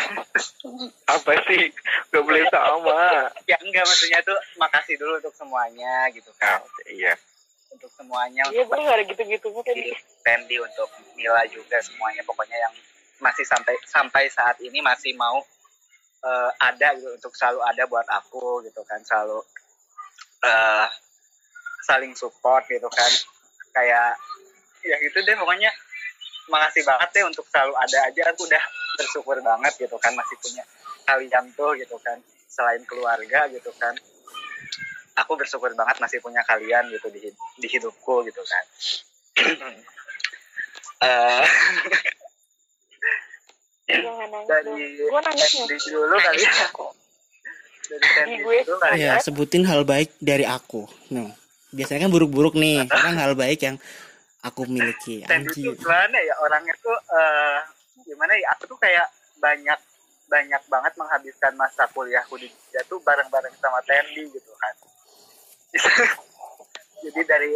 Apa sih? Gak boleh sama.
ya enggak maksudnya tuh makasih dulu untuk semuanya gitu
Nah,
kan
iya.
Untuk semuanya
Iya,
untuk
gue gak ada gitu-gitunya tadi.
Randy untuk Mila juga semuanya. Pokoknya yang masih sampai sampai saat ini masih mau eh, ada gitu untuk selalu ada buat aku gitu kan. Selalu eh, saling support gitu kan. Kayak ya gitu deh pokoknya. Makasih banget deh untuk selalu ada aja. Aku udah bersyukur banget gitu kan masih punya kalian tuh gitu kan. Selain keluarga gitu kan aku bersyukur banget masih punya kalian gitu di, di hidupku gitu kan Eh,
nangis
dari dulu kali ya dari dulu kali
Ya, sebutin hal baik dari aku. No. Biasanya kan buruk-buruk nih. Sekarang hal baik yang aku miliki. Anjir.
tuh gimana ya orangnya tuh eh, gimana ya aku tuh kayak banyak banyak banget menghabiskan masa kuliahku di Jogja tuh bareng-bareng sama Sandy gitu kan jadi dari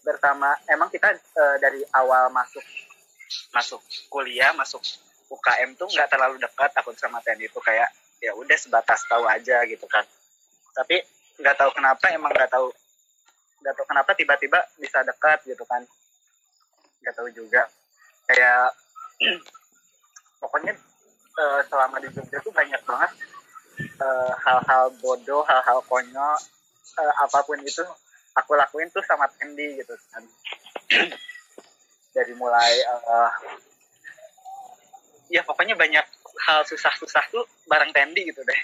pertama emang kita eh, dari awal masuk masuk kuliah masuk UKM tuh nggak terlalu dekat aku sama Sandy tuh kayak ya udah sebatas tahu aja gitu kan. Tapi nggak tahu kenapa emang nggak tahu nggak tahu kenapa tiba-tiba bisa dekat gitu kan. Nggak tahu juga. Kayak pokoknya eh, selama di Jogja tuh banyak banget eh, hal-hal bodoh hal-hal konyol eh, apa pun itu aku lakuin tuh sama Tendi gitu kan. Dari mulai eh, ya pokoknya banyak hal susah-susah tuh bareng Tendi gitu deh.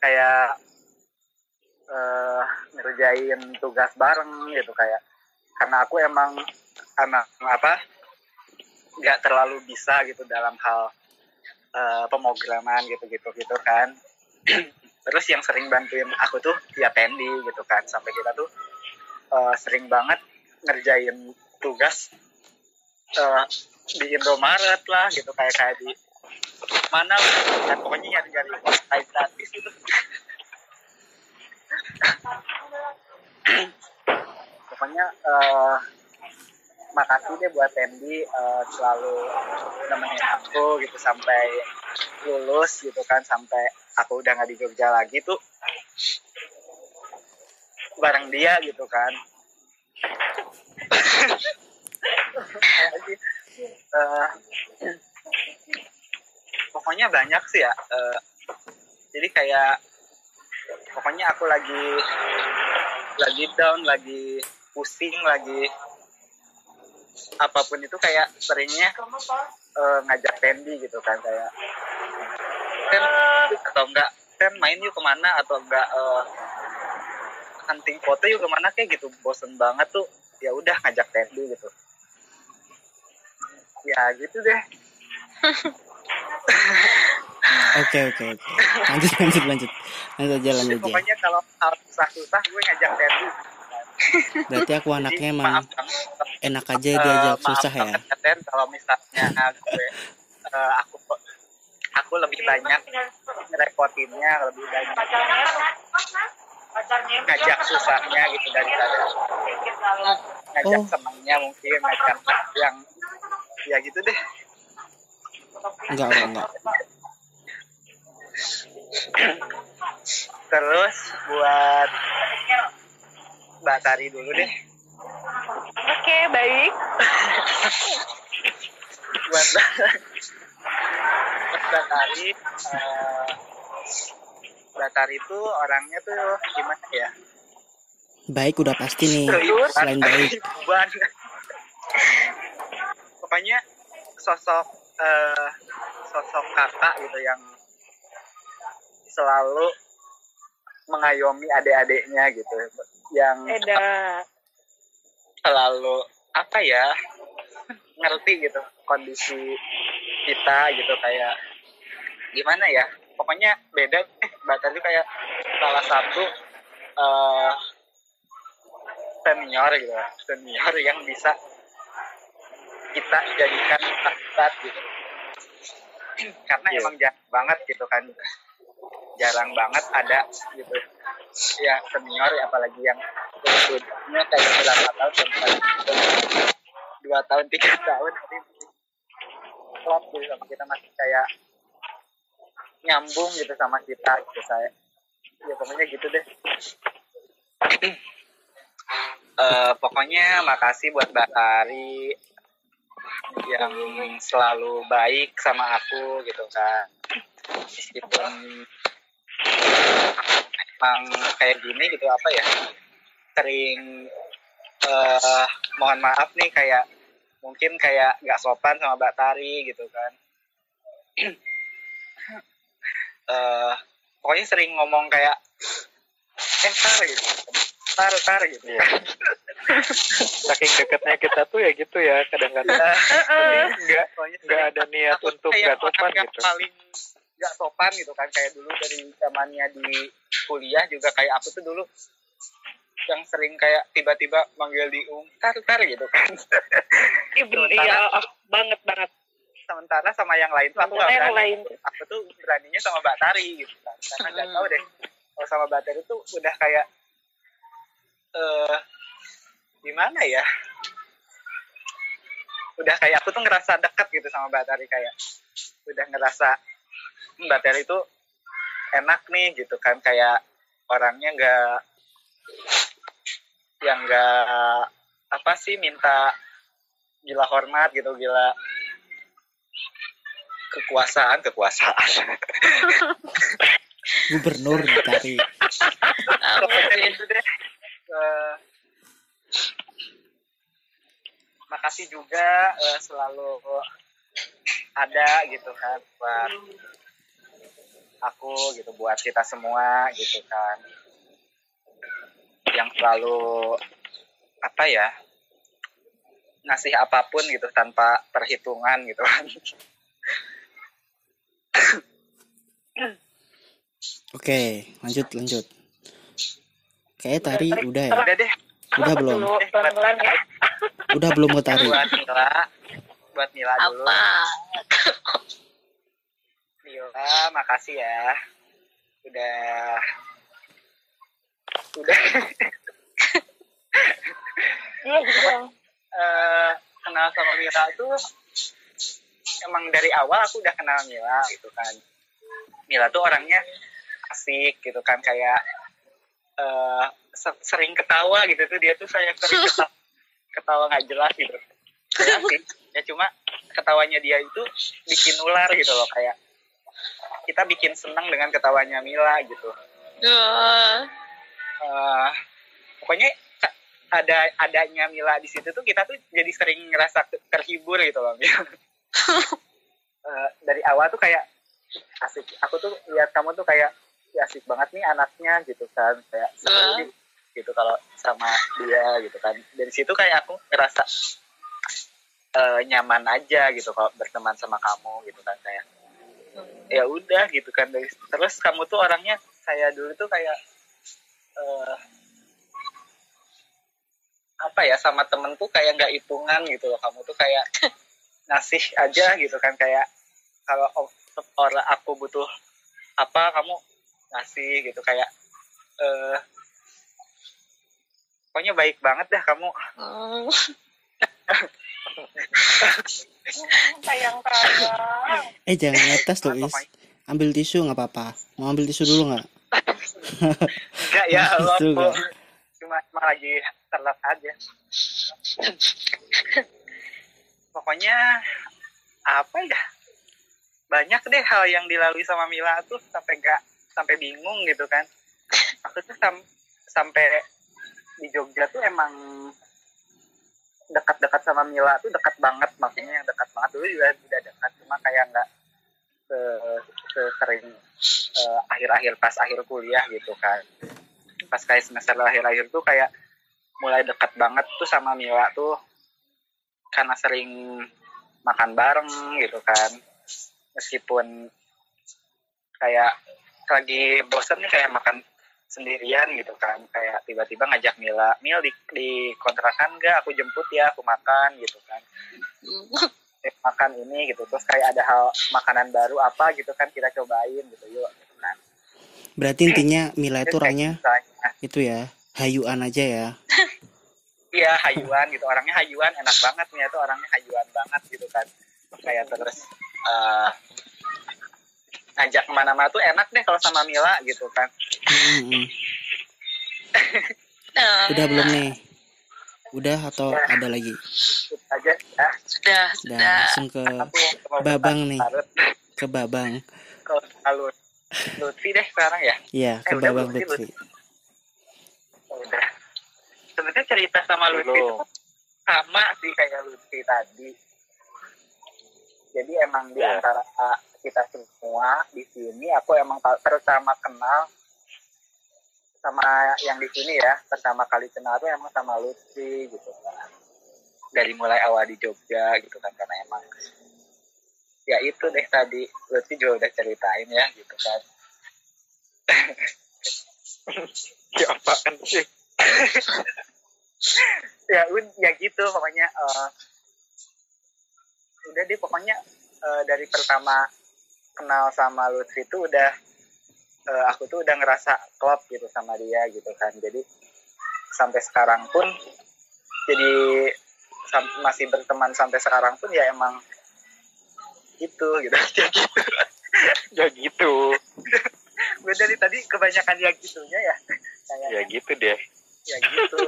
Kayak eh, ngerjain tugas bareng gitu kayak karena aku emang emang apa nggak terlalu bisa gitu dalam hal eh, pemrograman gitu-gitu gitu kan terus yang sering bantuin aku tuh ya Tendi gitu kan. Sampai kita tuh eh, sering banget ngerjain tugas eh, di Indomaret lah gitu. Kayak kayak di mana dan pokoknya nyari nyari kayak gratis gitu. Pokoknya eh, makasih deh buat Tendi eh, selalu nemenin aku gitu sampai lulus gitu kan sampai aku udah nggak di Jogja lagi tuh bareng dia gitu kan. Uh, pokoknya banyak sih ya uh, jadi kayak pokoknya aku lagi lagi down lagi pusing lagi apa pun itu kayak seringnya uh, ngajak Fendi gitu kan kayak ten atau enggak ten main yuk ke mana atau enggak uh, hunting foto yuk ke mana kayak gitu bosen banget tuh ya udah ngajak Tendi gitu ya gitu deh
Oke oke oke. Lanjut lanjut lanjut. Lanjut aja lanjut aja.
Pokoknya kalau susah susah gue ngajak Tendi.
Berarti aku anaknya
Jadi,
emang enak aja diajak
uh,
susah ya.
Ten, kalau misalnya gue uh, aku aku lebih banyak repotinnya lebih banyak ngajak susahnya gitu dari tadi ngajak
oh.
senangnya mungkin ngajak yang ya gitu deh.
Enggak enggak, enggak.
terus buat Mbak Tari dulu deh.
Oke okay, baik.
Buat Batari uh, Batari itu orangnya tuh gimana ya?
Baik udah pasti nih.
Terus,
selain baik.
Pokoknya sosok uh, sosok kakak gitu yang selalu mengayomi adik-adiknya gitu. Yang
Eda.
selalu apa ya ngerti gitu kondisi kita gitu kayak gimana ya pokoknya beda. Eh, itu kayak salah satu uh, senior gitu senior yang bisa kita jadikan sahabat gitu. Karena yeah. emang jarang banget gitu kan. Jarang banget ada gitu. Ya senior ya, apalagi yang sebetulnya kayak berapa tahun sampai dua tahun tiga tahun. Tapi klop gitu sama kita masih kayak nyambung gitu sama kita gitu saya. Ya pokoknya gitu deh. Uh, pokoknya makasih buat Mbak Ari yang selalu baik sama aku gitu kan. Meskipun emang kayak gini gitu apa ya sering uh, mohon maaf nih kayak mungkin kayak nggak sopan sama Mbak Tari gitu kan. uh, pokoknya sering ngomong kayak eh tar gitu tar tar gitu.
Ya. saking deketnya kita tuh ya gitu ya kadang-kadang. Iya.
Eh, eh,
nggak
nggak
ada niat untuk nggak sopan gitu.
paling nggak sopan gitu kan kayak dulu dari zamannya di kuliah juga kayak aku tuh dulu yang sering kayak tiba-tiba manggil di um tar tar gitu kan.
Ibu, iya, iya oh, banget banget
sementara sama yang lain tuh aku
gak
berani
lain.
aku tuh beraninya sama Mbak Tari gitu kan karena nggak hmm. tahu deh kalau sama Mbak Tari tuh udah kayak uh, gimana ya udah kayak aku tuh ngerasa dekat gitu sama Mbak Tari kayak udah ngerasa hmm, Mbak Tari itu enak nih gitu kan kayak orangnya nggak yang nggak apa sih minta gila hormat gitu gila kekuasaan kekuasaan.
Gubernur dicari.
Itu eh, makasih juga uh, selalu ada gitu kan buat aku gitu buat kita semua gitu kan. Yang selalu apa ya ngasih apa pun gitu tanpa perhitungan gitu kan.
Oke, lanjut lanjut. Kayak tari udah ya.
Udah deh.
Udah belum?
Ya.
Udah belum mau tari.
Buat Mila. Buat Mila dulu.
Apa?
Mila, makasih ya. Udah udah
Iya gitu.
Eh, kenal sama Mira tuh emang dari awal aku udah kenal Mila gitu kan. Mila tuh orangnya asik gitu kan kayak uh, sering ketawa gitu tuh. Dia tuh saya sering ketawa, nggak jelas gitu. Ya, ya cuma ketawanya dia itu bikin ular gitu loh kayak kita bikin senang dengan ketawanya Mila gitu.
Uh.
Uh, pokoknya ada adanya Mila di situ tuh kita tuh jadi sering ngerasa terhibur gitu loh Eh, dari awal tuh kayak asik. Aku tuh lihat kamu tuh kayak ya asik banget nih anaknya gitu kan. Kayak nih, gitu kalau sama dia gitu kan. Dari situ kayak aku ngerasa eh, nyaman aja gitu kalau berteman sama kamu gitu kan kayak ya udah gitu kan. Dari terus kamu tuh orangnya saya dulu tuh kayak eh, apa ya sama temen tuh kayak nggak hitungan gitu loh. Kamu tuh kayak ngasih aja gitu kan kayak kalau o- orang aku butuh apa kamu ngasih gitu kayak eh pokoknya baik banget dah kamu
Oh.
sayang sayang
Eh jangan ngetes tuh Is. Ambil tisu nggak apa-apa. Mau ambil tisu dulu nggak?
enggak ya Allah cuma cuma lagi terlet aja pokoknya apa ya? Banyak deh hal yang dilalui sama Mila tuh sampai nggak sampai bingung gitu kan. Aku tuh sam- sampai di Jogja tuh emang dekat-dekat sama Mila tuh dekat banget maksudnya yang dekat banget. Dulu juga udah dekat cuma kayak nggak se, se- sering eh, akhir-akhir pas akhir kuliah gitu kan. Pas kayak semester akhir-akhir tuh kayak mulai dekat banget tuh sama Mila tuh karena sering makan bareng gitu kan. Meskipun kayak lagi bosen nih kayak makan sendirian gitu kan. Kayak tiba-tiba ngajak Mila Mil di, di kontrakan gak aku jemput ya aku makan gitu kan. Eh, makan ini gitu. Terus kayak ada hal makanan baru apa gitu kan kita cobain gitu yuk gitu kan.
Berarti intinya Mila itu orangnya itu ya hayuan aja ya.
iya hayuan gitu orangnya hayuan enak banget nih tuh orangnya hayuan banget gitu kan kayak terus eh ngajak ke mana-mana tuh enak deh kalau sama Mila gitu kan.
Nah,
Udah belum nih? Udah atau ada lagi?
Itu aja ya
Sudah,
Udah
sudah.
langsung ke Babang nih. Ke Babang.
kalau kalau Lutfi deh sekarang ya
Iya, ke
Eh, udah
Babang
sih,
Lutfi.
udah sebenarnya cerita sama Lutfi itu sama sih kayak Lutfi tadi jadi emang di
Iya.
antara kita semua di sini aku emang pertama kenal sama yang di sini ya pertama kali kenal tuh emang sama Lutfi gitu kan dari mulai awal di Jogja gitu kan karena emang ya itu deh tadi Lutfi juga udah ceritain ya gitu kan
Ya apaan sih?
ya ya gitu pokoknya eh, udah deh pokoknya eh, dari pertama kenal sama Lutfi itu udah eh, aku tuh udah ngerasa klop gitu sama dia gitu kan jadi sampai sekarang pun jadi sam- masih berteman sampai sekarang pun ya emang gitu gitu ya gitu
Ya gitu.
gue dari tadi kebanyakan ya gitunya ya
Ya gitu deh.
Ya gitu.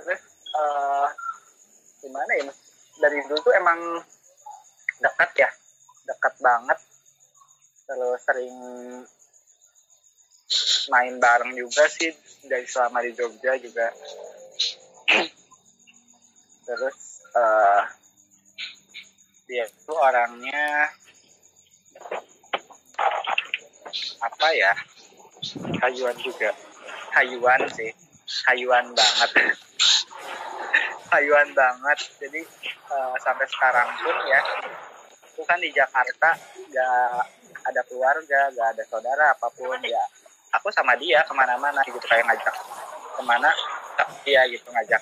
Terus eh gimana ya dari dulu tuh emang dekat ya dekat banget. Terus sering main bareng juga sih dari selama di Jogja juga. Terus eh dia tuh orangnya apa ya
Hayuan juga.
Hayuan sih. Hayuan banget. Hayuan banget. Jadi eh, sampai sekarang pun ya itu kan di Jakarta gak ada keluarga gak ada saudara apa pun ya aku sama dia ke mana-mana gitu kayak ngajak ke mana dia gitu ngajak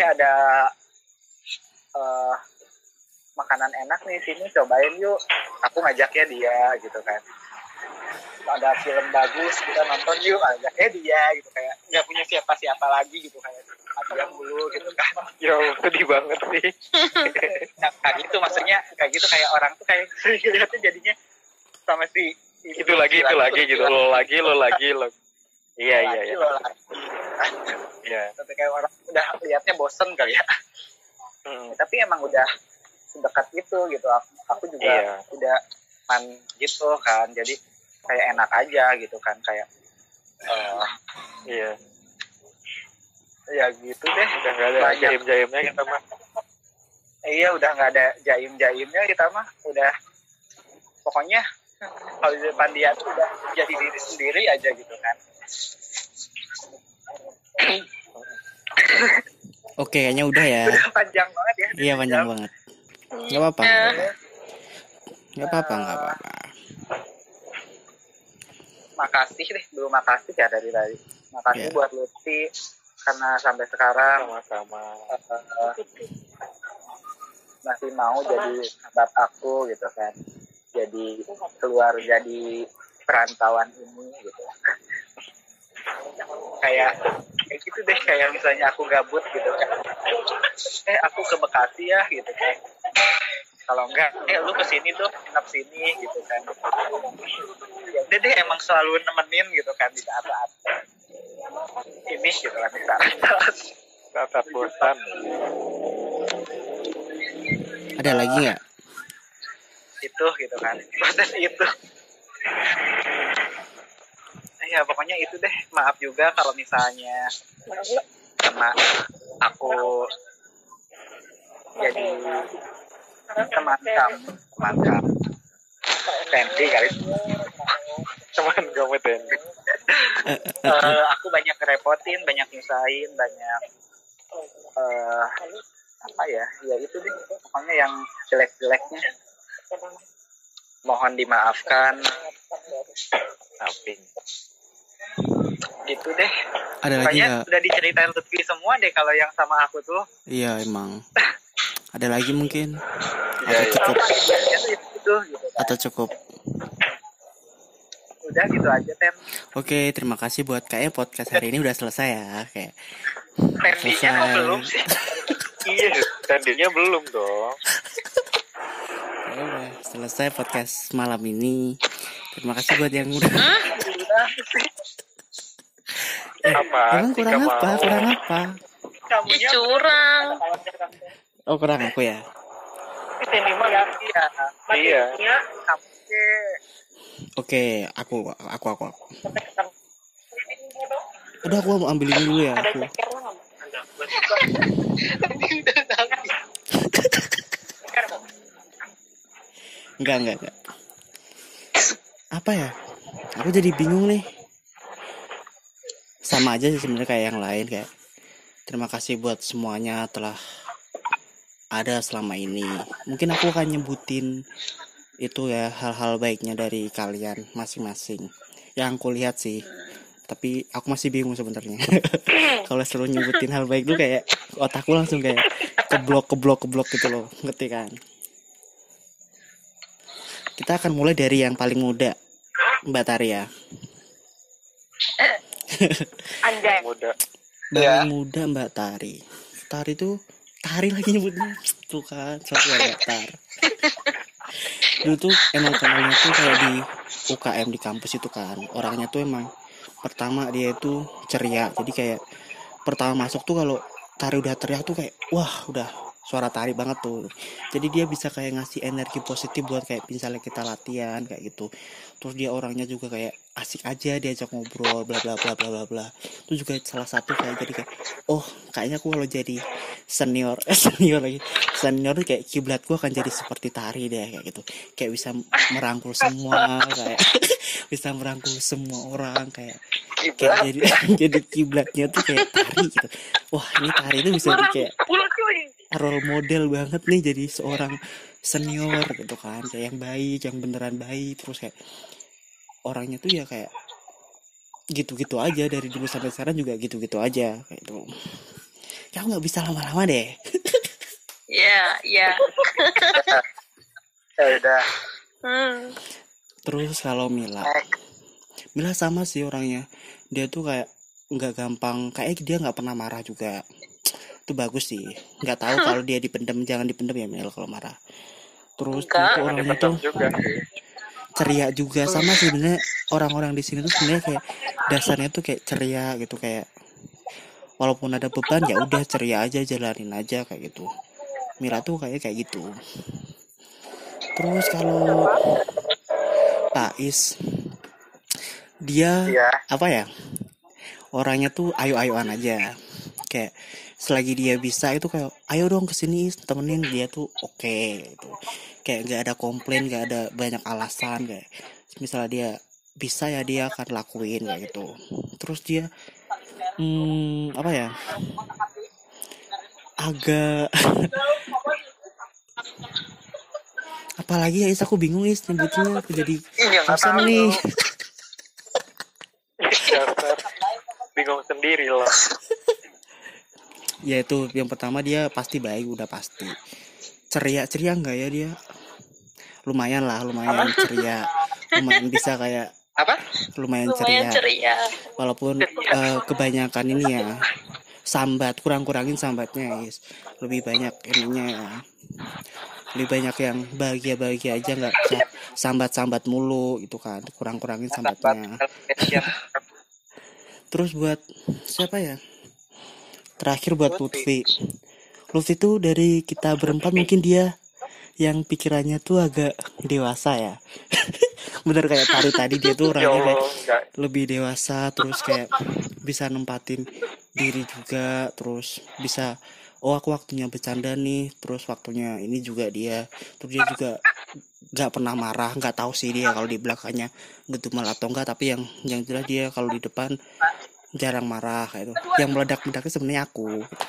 eh ada eh, makanan enak nih sini cobain yuk. Aku ngajaknya dia gitu kan ada film bagus kita nonton yuk ajaknya dia gitu. Kayak nggak punya siapa-siapa lagi gitu. Kayak dia mulu gitu kan.
Ya sedih banget sih.
nah, kayak gitu maksudnya kayak gitu kayak orang tuh kayak lihatnya jadinya sama si
itu lagi itu lagi gitu. Lo lagi lo lagi lo. Iya iya iya. iya.
Tapi kayak orang udah liatnya bosen kali ya.
Mm.
tapi emang udah sedekat itu gitu. Aku, aku juga
Iya.
udah man gitu kan. Jadi kayak enak aja gitu kan kayak eh
iya
ya gitu deh
udah nggak ada
Banyak.
jaim jaimnya kita mah
iya udah nggak ada jaim jaimnya kita mah udah pokoknya kalau di depan dia tuh udah jadi diri sendiri aja gitu kan
Oke, kayaknya udah ya.
udah panjang banget ya
Iya panjang banget. Gak apa-apa. Gak apa-apa, gak apa-apa.
Makasih deh dulu makasih ya dari tadi. Makasih
Iya.
buat Lutfi karena sampai sekarang.
Sama-sama.
Eh, masih mau jadi sahabat aku gitu kan. Jadi keluar jadi perantauan ini gitu. Kayak kayak gitu deh kayak misalnya aku gabut gitu kan. Eh aku ke Bekasi ya gitu kan. Kalau enggak eh lu ke sini tuh nginep sini gitu kan udah deh emang selalu nemenin gitu kan di saat-saat ini gitu kan di saat-saat
saat bosan
Ada lagi nggak?
itu gitu kan proses itu. Ya pokoknya itu deh. Maaf juga kalau misalnya sama aku jadi teman kamu teman kamu. Sandy kali
cuman kamu tenda
Eh, aku banyak ngerepotin banyak nyusahin banyak eh apa ya ya itu deh pokoknya yang jelek-jeleknya mohon dimaafkan
Iya,
gitu deh
Ada lagi
Pokoknya
nggak?
udah diceritain Lutfi semua deh kalau yang sama aku tuh
Iya emang. Ada lagi mungkin?
Iya,
Atau
iya.
cukup?
Ya, itu, itu gitu kan.
Atau cukup?
Udah gitu aja tem
Oke, terima kasih buat kayaknya podcast hari ini udah selesai ya. Kayak
Tendinya
Selesai.
belum sih
iya tadinya belum dong
ya udah selesai podcast malam ini. Terima kasih buat yang udah.
apa
Emang kurang apa?
mau?
Kurang apa?
Ih,
kamunya
curang.
Oh kurang aku ya.
iya
iya
Oke, aku aku aku. aku. Udah aku mau ambil ini dulu ya. Aku. Enggak, enggak, enggak. Apa ya? Aku jadi bingung nih. Sama aja sih sebenarnya kayak yang lain kayak. Terima kasih buat semuanya telah ada selama ini. Mungkin aku akan nyebutin itu ya hal-hal baiknya dari kalian masing-masing. Yang aku lihat sih. Tapi aku masih bingung sebenarnya. Kalau selalu nyebutin hal baik tuh kayak otakku langsung kayak keblok keblok keblok gitu loh. Ngerti kan? Kita akan mulai dari yang paling muda. Mbak Taria.
Anjay.
muda
Paling muda Mbak Tari. Tari tuh Tari lagi nyebutnya. Tuh kan, Tar. Dulu tuh emang kenalnya tuh kayak di UKM di kampus itu kan. Orangnya tuh emang pertama dia itu ceria. Jadi kayak pertama masuk tuh kalau Tari udah teriak tuh kayak wah udah suara Tari banget tuh. Jadi dia bisa kayak ngasih energi positif buat kayak misalnya kita latihan kayak gitu. Terus dia orangnya juga kayak asik aja diajak ngobrol bla bla bla bla bla bla. Itu juga salah satu kayak jadi kayak oh kayaknya aku kalau jadi senior eh, senior lagi senior kayak kiblatku akan jadi seperti tari deh kayak gitu kayak bisa merangkul semua kayak bisa merangkul semua orang kayak kayak jadi jadi kiblatnya tuh kayak tari gitu wah ini tari itu bisa jadi kayak role model banget nih jadi seorang senior gitu kan. Kayak yang baik yang beneran baik terus kayak orangnya tuh ya kayak gitu-gitu aja. Dari dulu sampai sekarang juga gitu-gitu aja. Kayak itu kamu nggak bisa lama-lama deh.
Ya, ya.
ya udah.
Hmm.
terus kalau Mila? Mila sama sih orangnya. Dia tuh kayak nggak gampang. Kayak dia nggak pernah marah juga itu bagus sih. Nggak tahu kalau dia dipendam jangan dipendam ya Mil kalau marah. Terus
Enggak.
tuh orangnya
Dipendam
tuh
juga sih.
ceria juga. Sama sih sebenarnya orang-orang di sini tuh sebenarnya kayak dasarnya tuh kayak ceria gitu kayak walaupun ada beban ya udah ceria aja jalanin aja kayak gitu. Mira tuh kayak kayak gitu. Terus kalau Tais dia
Iya.
apa ya orangnya tuh ayo-ayoan aja kayak selagi dia bisa itu kayak ayo dong ke sini temenin. Dia tuh oke gitu. Kayak nggak ada komplain nggak ada banyak alasan kayak misalnya dia bisa ya dia akan lakuin kayak gitu. Terus dia hmm, apa ya agak apalagi ya Is aku bingung Is nyebutnya aku jadi
Iya
bosan
tahu.
nih.
Dasar. bingung sendiri loh
ya itu yang pertama dia pasti baik udah pasti. Ceria ceria enggak ya dia? Lumayan lah lumayan ceria. Lumayan bisa kayak
Apa?
lumayan,
lumayan
ceria.
ceria.
Walaupun eh, kebanyakan ini ya sambat kurang kurangin sambatnya guys. Lebih banyak ininya ya. Lebih banyak yang bahagia bahagia aja nggak usah sambat sambat mulu gitu kan. Kurang kurangin sambatnya terus buat siapa ya terakhir buat Lutfi. Lutfi tuh dari kita berempat mungkin dia yang pikirannya tuh agak dewasa ya. Bener kayak tadi tadi dia tuh
ya
orangnya kayak lebih dewasa terus kayak bisa nempatin diri juga terus bisa oh aku waktunya bercanda nih terus waktunya ini juga dia. Terus dia juga nggak pernah marah nggak tahu sih dia kalau di belakangnya ngedumel atau enggak tapi yang yang jelas dia kalau di depan jarang marah kayak itu yang meledak meledaknya sebenarnya aku gitu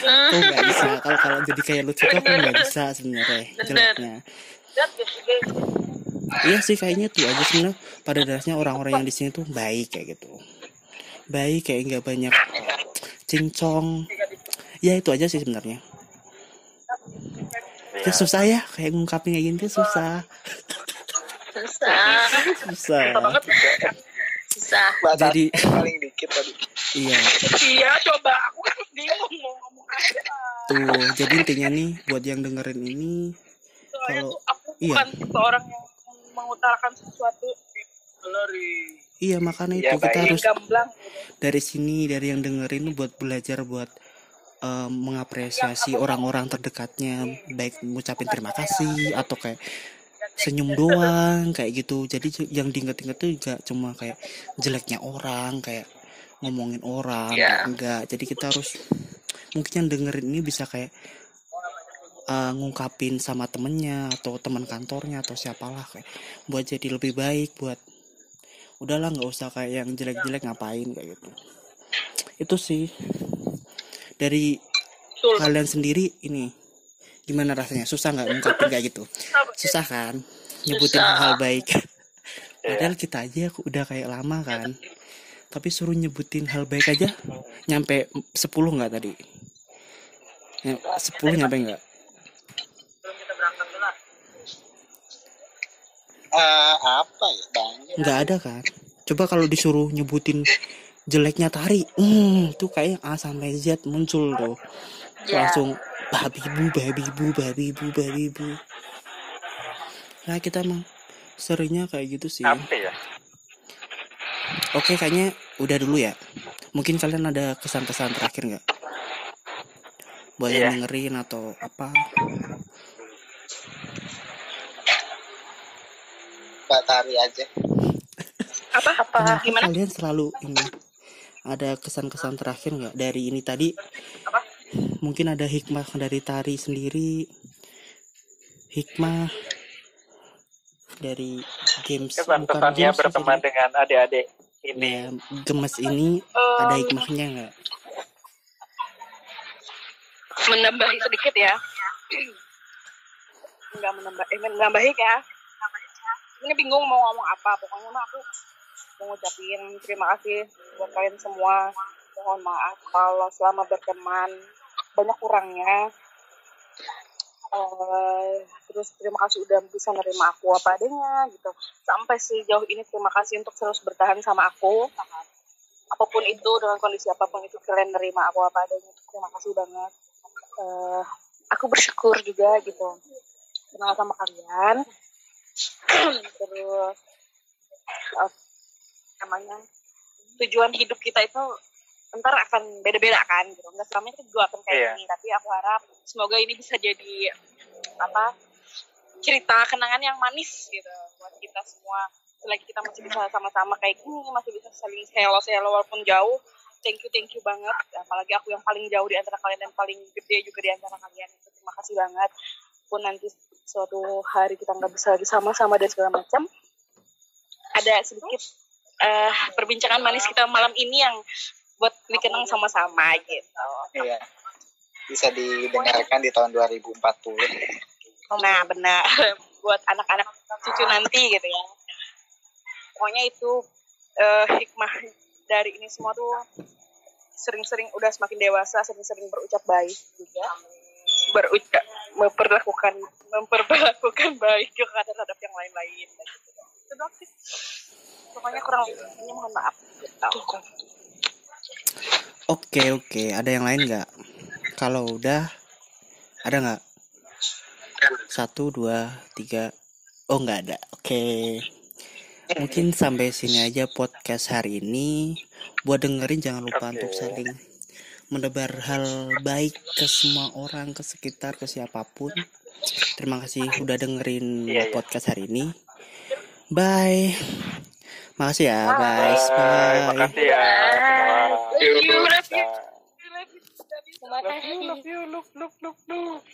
kan tuh nggak bisa kalau kalau jadi kayak lucu tuh aku nggak bisa sebenarnya jeleknya Iya sih kayaknya tuh aja sebenarnya pada dasarnya orang-orang yang di sini tuh baik kayak gitu. Baik kayak nggak banyak cincong. Ya itu aja sih sebenarnya. Ya susah ya kayak ngungkapin kayak gini tuh susah.
susah
Susah.
Susah
Jadi
paling dikit tadi.
iya
Iya, coba aku kan bingung mau ngomong apa.
tuh jadi intinya nih buat yang dengerin ini
Soalnya
Kalau-
tuh aku
iya.
bukan tipe orang yang mengutarakan sesuatu
iya makanya
Iya,
itu kita
baik.
harus
gamblang.
dari sini dari yang dengerin buat belajar buat eh, mengapresiasi orang-orang terdekatnya baik ngucapin terima kasih atau kayak senyum doang kayak gitu. Jadi yang diinget-inget tuh juga cuma kayak jeleknya orang kayak ngomongin orang
Iya.
enggak. Jadi kita harus mungkin yang dengerin ini bisa kayak eh, ngungkapin sama temennya atau teman kantornya atau siapalah kayak buat jadi lebih baik buat udahlah nggak usah kayak yang jelek-jelek ngapain? kayak gitu. Itu sih. Dari
Betul.
kalian sendiri ini gimana rasanya? Susah nggak ngungkapin kayak gitu? Susah kan? Nyebutin
Susah.
hal baik padahal kita aja udah kayak lama kan. tapi suruh nyebutin hal baik aja nyampe 10 nggak tadi? Ya, 10 nyampe nggak?
Eh, apa ya? Banyak.
nggak ada kan? Coba kalau disuruh nyebutin jeleknya tari hmm itu kayak A sampai Z muncul tuh.
Ya
langsung babi bu babi bu babi bu babi bu nah kita mah seringnya kayak gitu sih
apa ya
oke kayaknya udah dulu ya mungkin kalian ada kesan-kesan terakhir nggak buat
Iya.
yang dengerin atau apa
Mbak Tari aja.
Apa? Apa?
Kenapa
Gimana?
kalian selalu ini ada kesan-kesan terakhir nggak dari ini tadi mungkin ada hikmah dari tari sendiri hikmah dari games
kesan-kesannya
games sih,
berteman
jadi-
dengan adik-adik ini
ya, gemes ini ada hikmahnya nggak
menambahi sedikit ya. Enggak menambah, eh menambahi ya. Ini bingung mau ngomong apa. Pokoknya mah aku mau ngucapin terima kasih buat kalian semua. Mohon maaf kalau selama berteman banyak kurangnya. Eh, terus terima kasih udah bisa nerima aku apa adanya gitu. Sampai sejauh ini terima kasih untuk terus bertahan sama aku. Apa pun itu dengan kondisi apa pun itu kalian nerima aku apa adanya. Terima kasih banget eh aku bersyukur juga gitu kenal sama kalian terus eh, namanya tujuan hidup kita itu ntar akan beda-beda kan gitu. Nggak selamanya kita juga akan kayak
Iya.
gini tapi aku harap semoga ini bisa jadi apa cerita kenangan yang manis gitu buat kita semua. Selagi kita masih bisa sama-sama kayak gini masih bisa saling hello hello walaupun jauh thank you thank you banget. Apalagi aku yang paling jauh di antara kalian dan paling gede juga di antara kalian terima kasih banget. Pun nanti suatu hari kita nggak bisa lagi sama-sama dan segala macam. Ada sedikit eh, perbincangan manis kita malam ini yang buat dikenang sama-sama gitu
Iya. Bisa didengarkan di tahun 2040.
nah benar buat anak-anak cucu nanti gitu ya pokoknya itu eh, hikmah dari ini semua tuh sering-sering udah semakin dewasa sering-sering berucap baik juga berucap memperlakukan memperlakukan baik juga terhadap yang lain-lain gitu. itu doang sih pokoknya kurang lebihnya mohon maaf gitu.
Oke oke, ada yang lain nggak? Kalau udah, ada nggak? Satu dua tiga. Oh nggak ada. Oke. Mungkin sampai sini aja podcast hari ini. Buat dengerin jangan lupa
Oke.
untuk saling menebar hal baik ke semua orang, ke sekitar, ke siapa pun. Terima kasih udah dengerin
Iya, iya.
podcast hari ini. Bye. Makasih ya
Bye.
guys.
Bye.
Bye.
Makasih ya.
Love you, love you.
Bye. Love you, love you, love, love, love, love.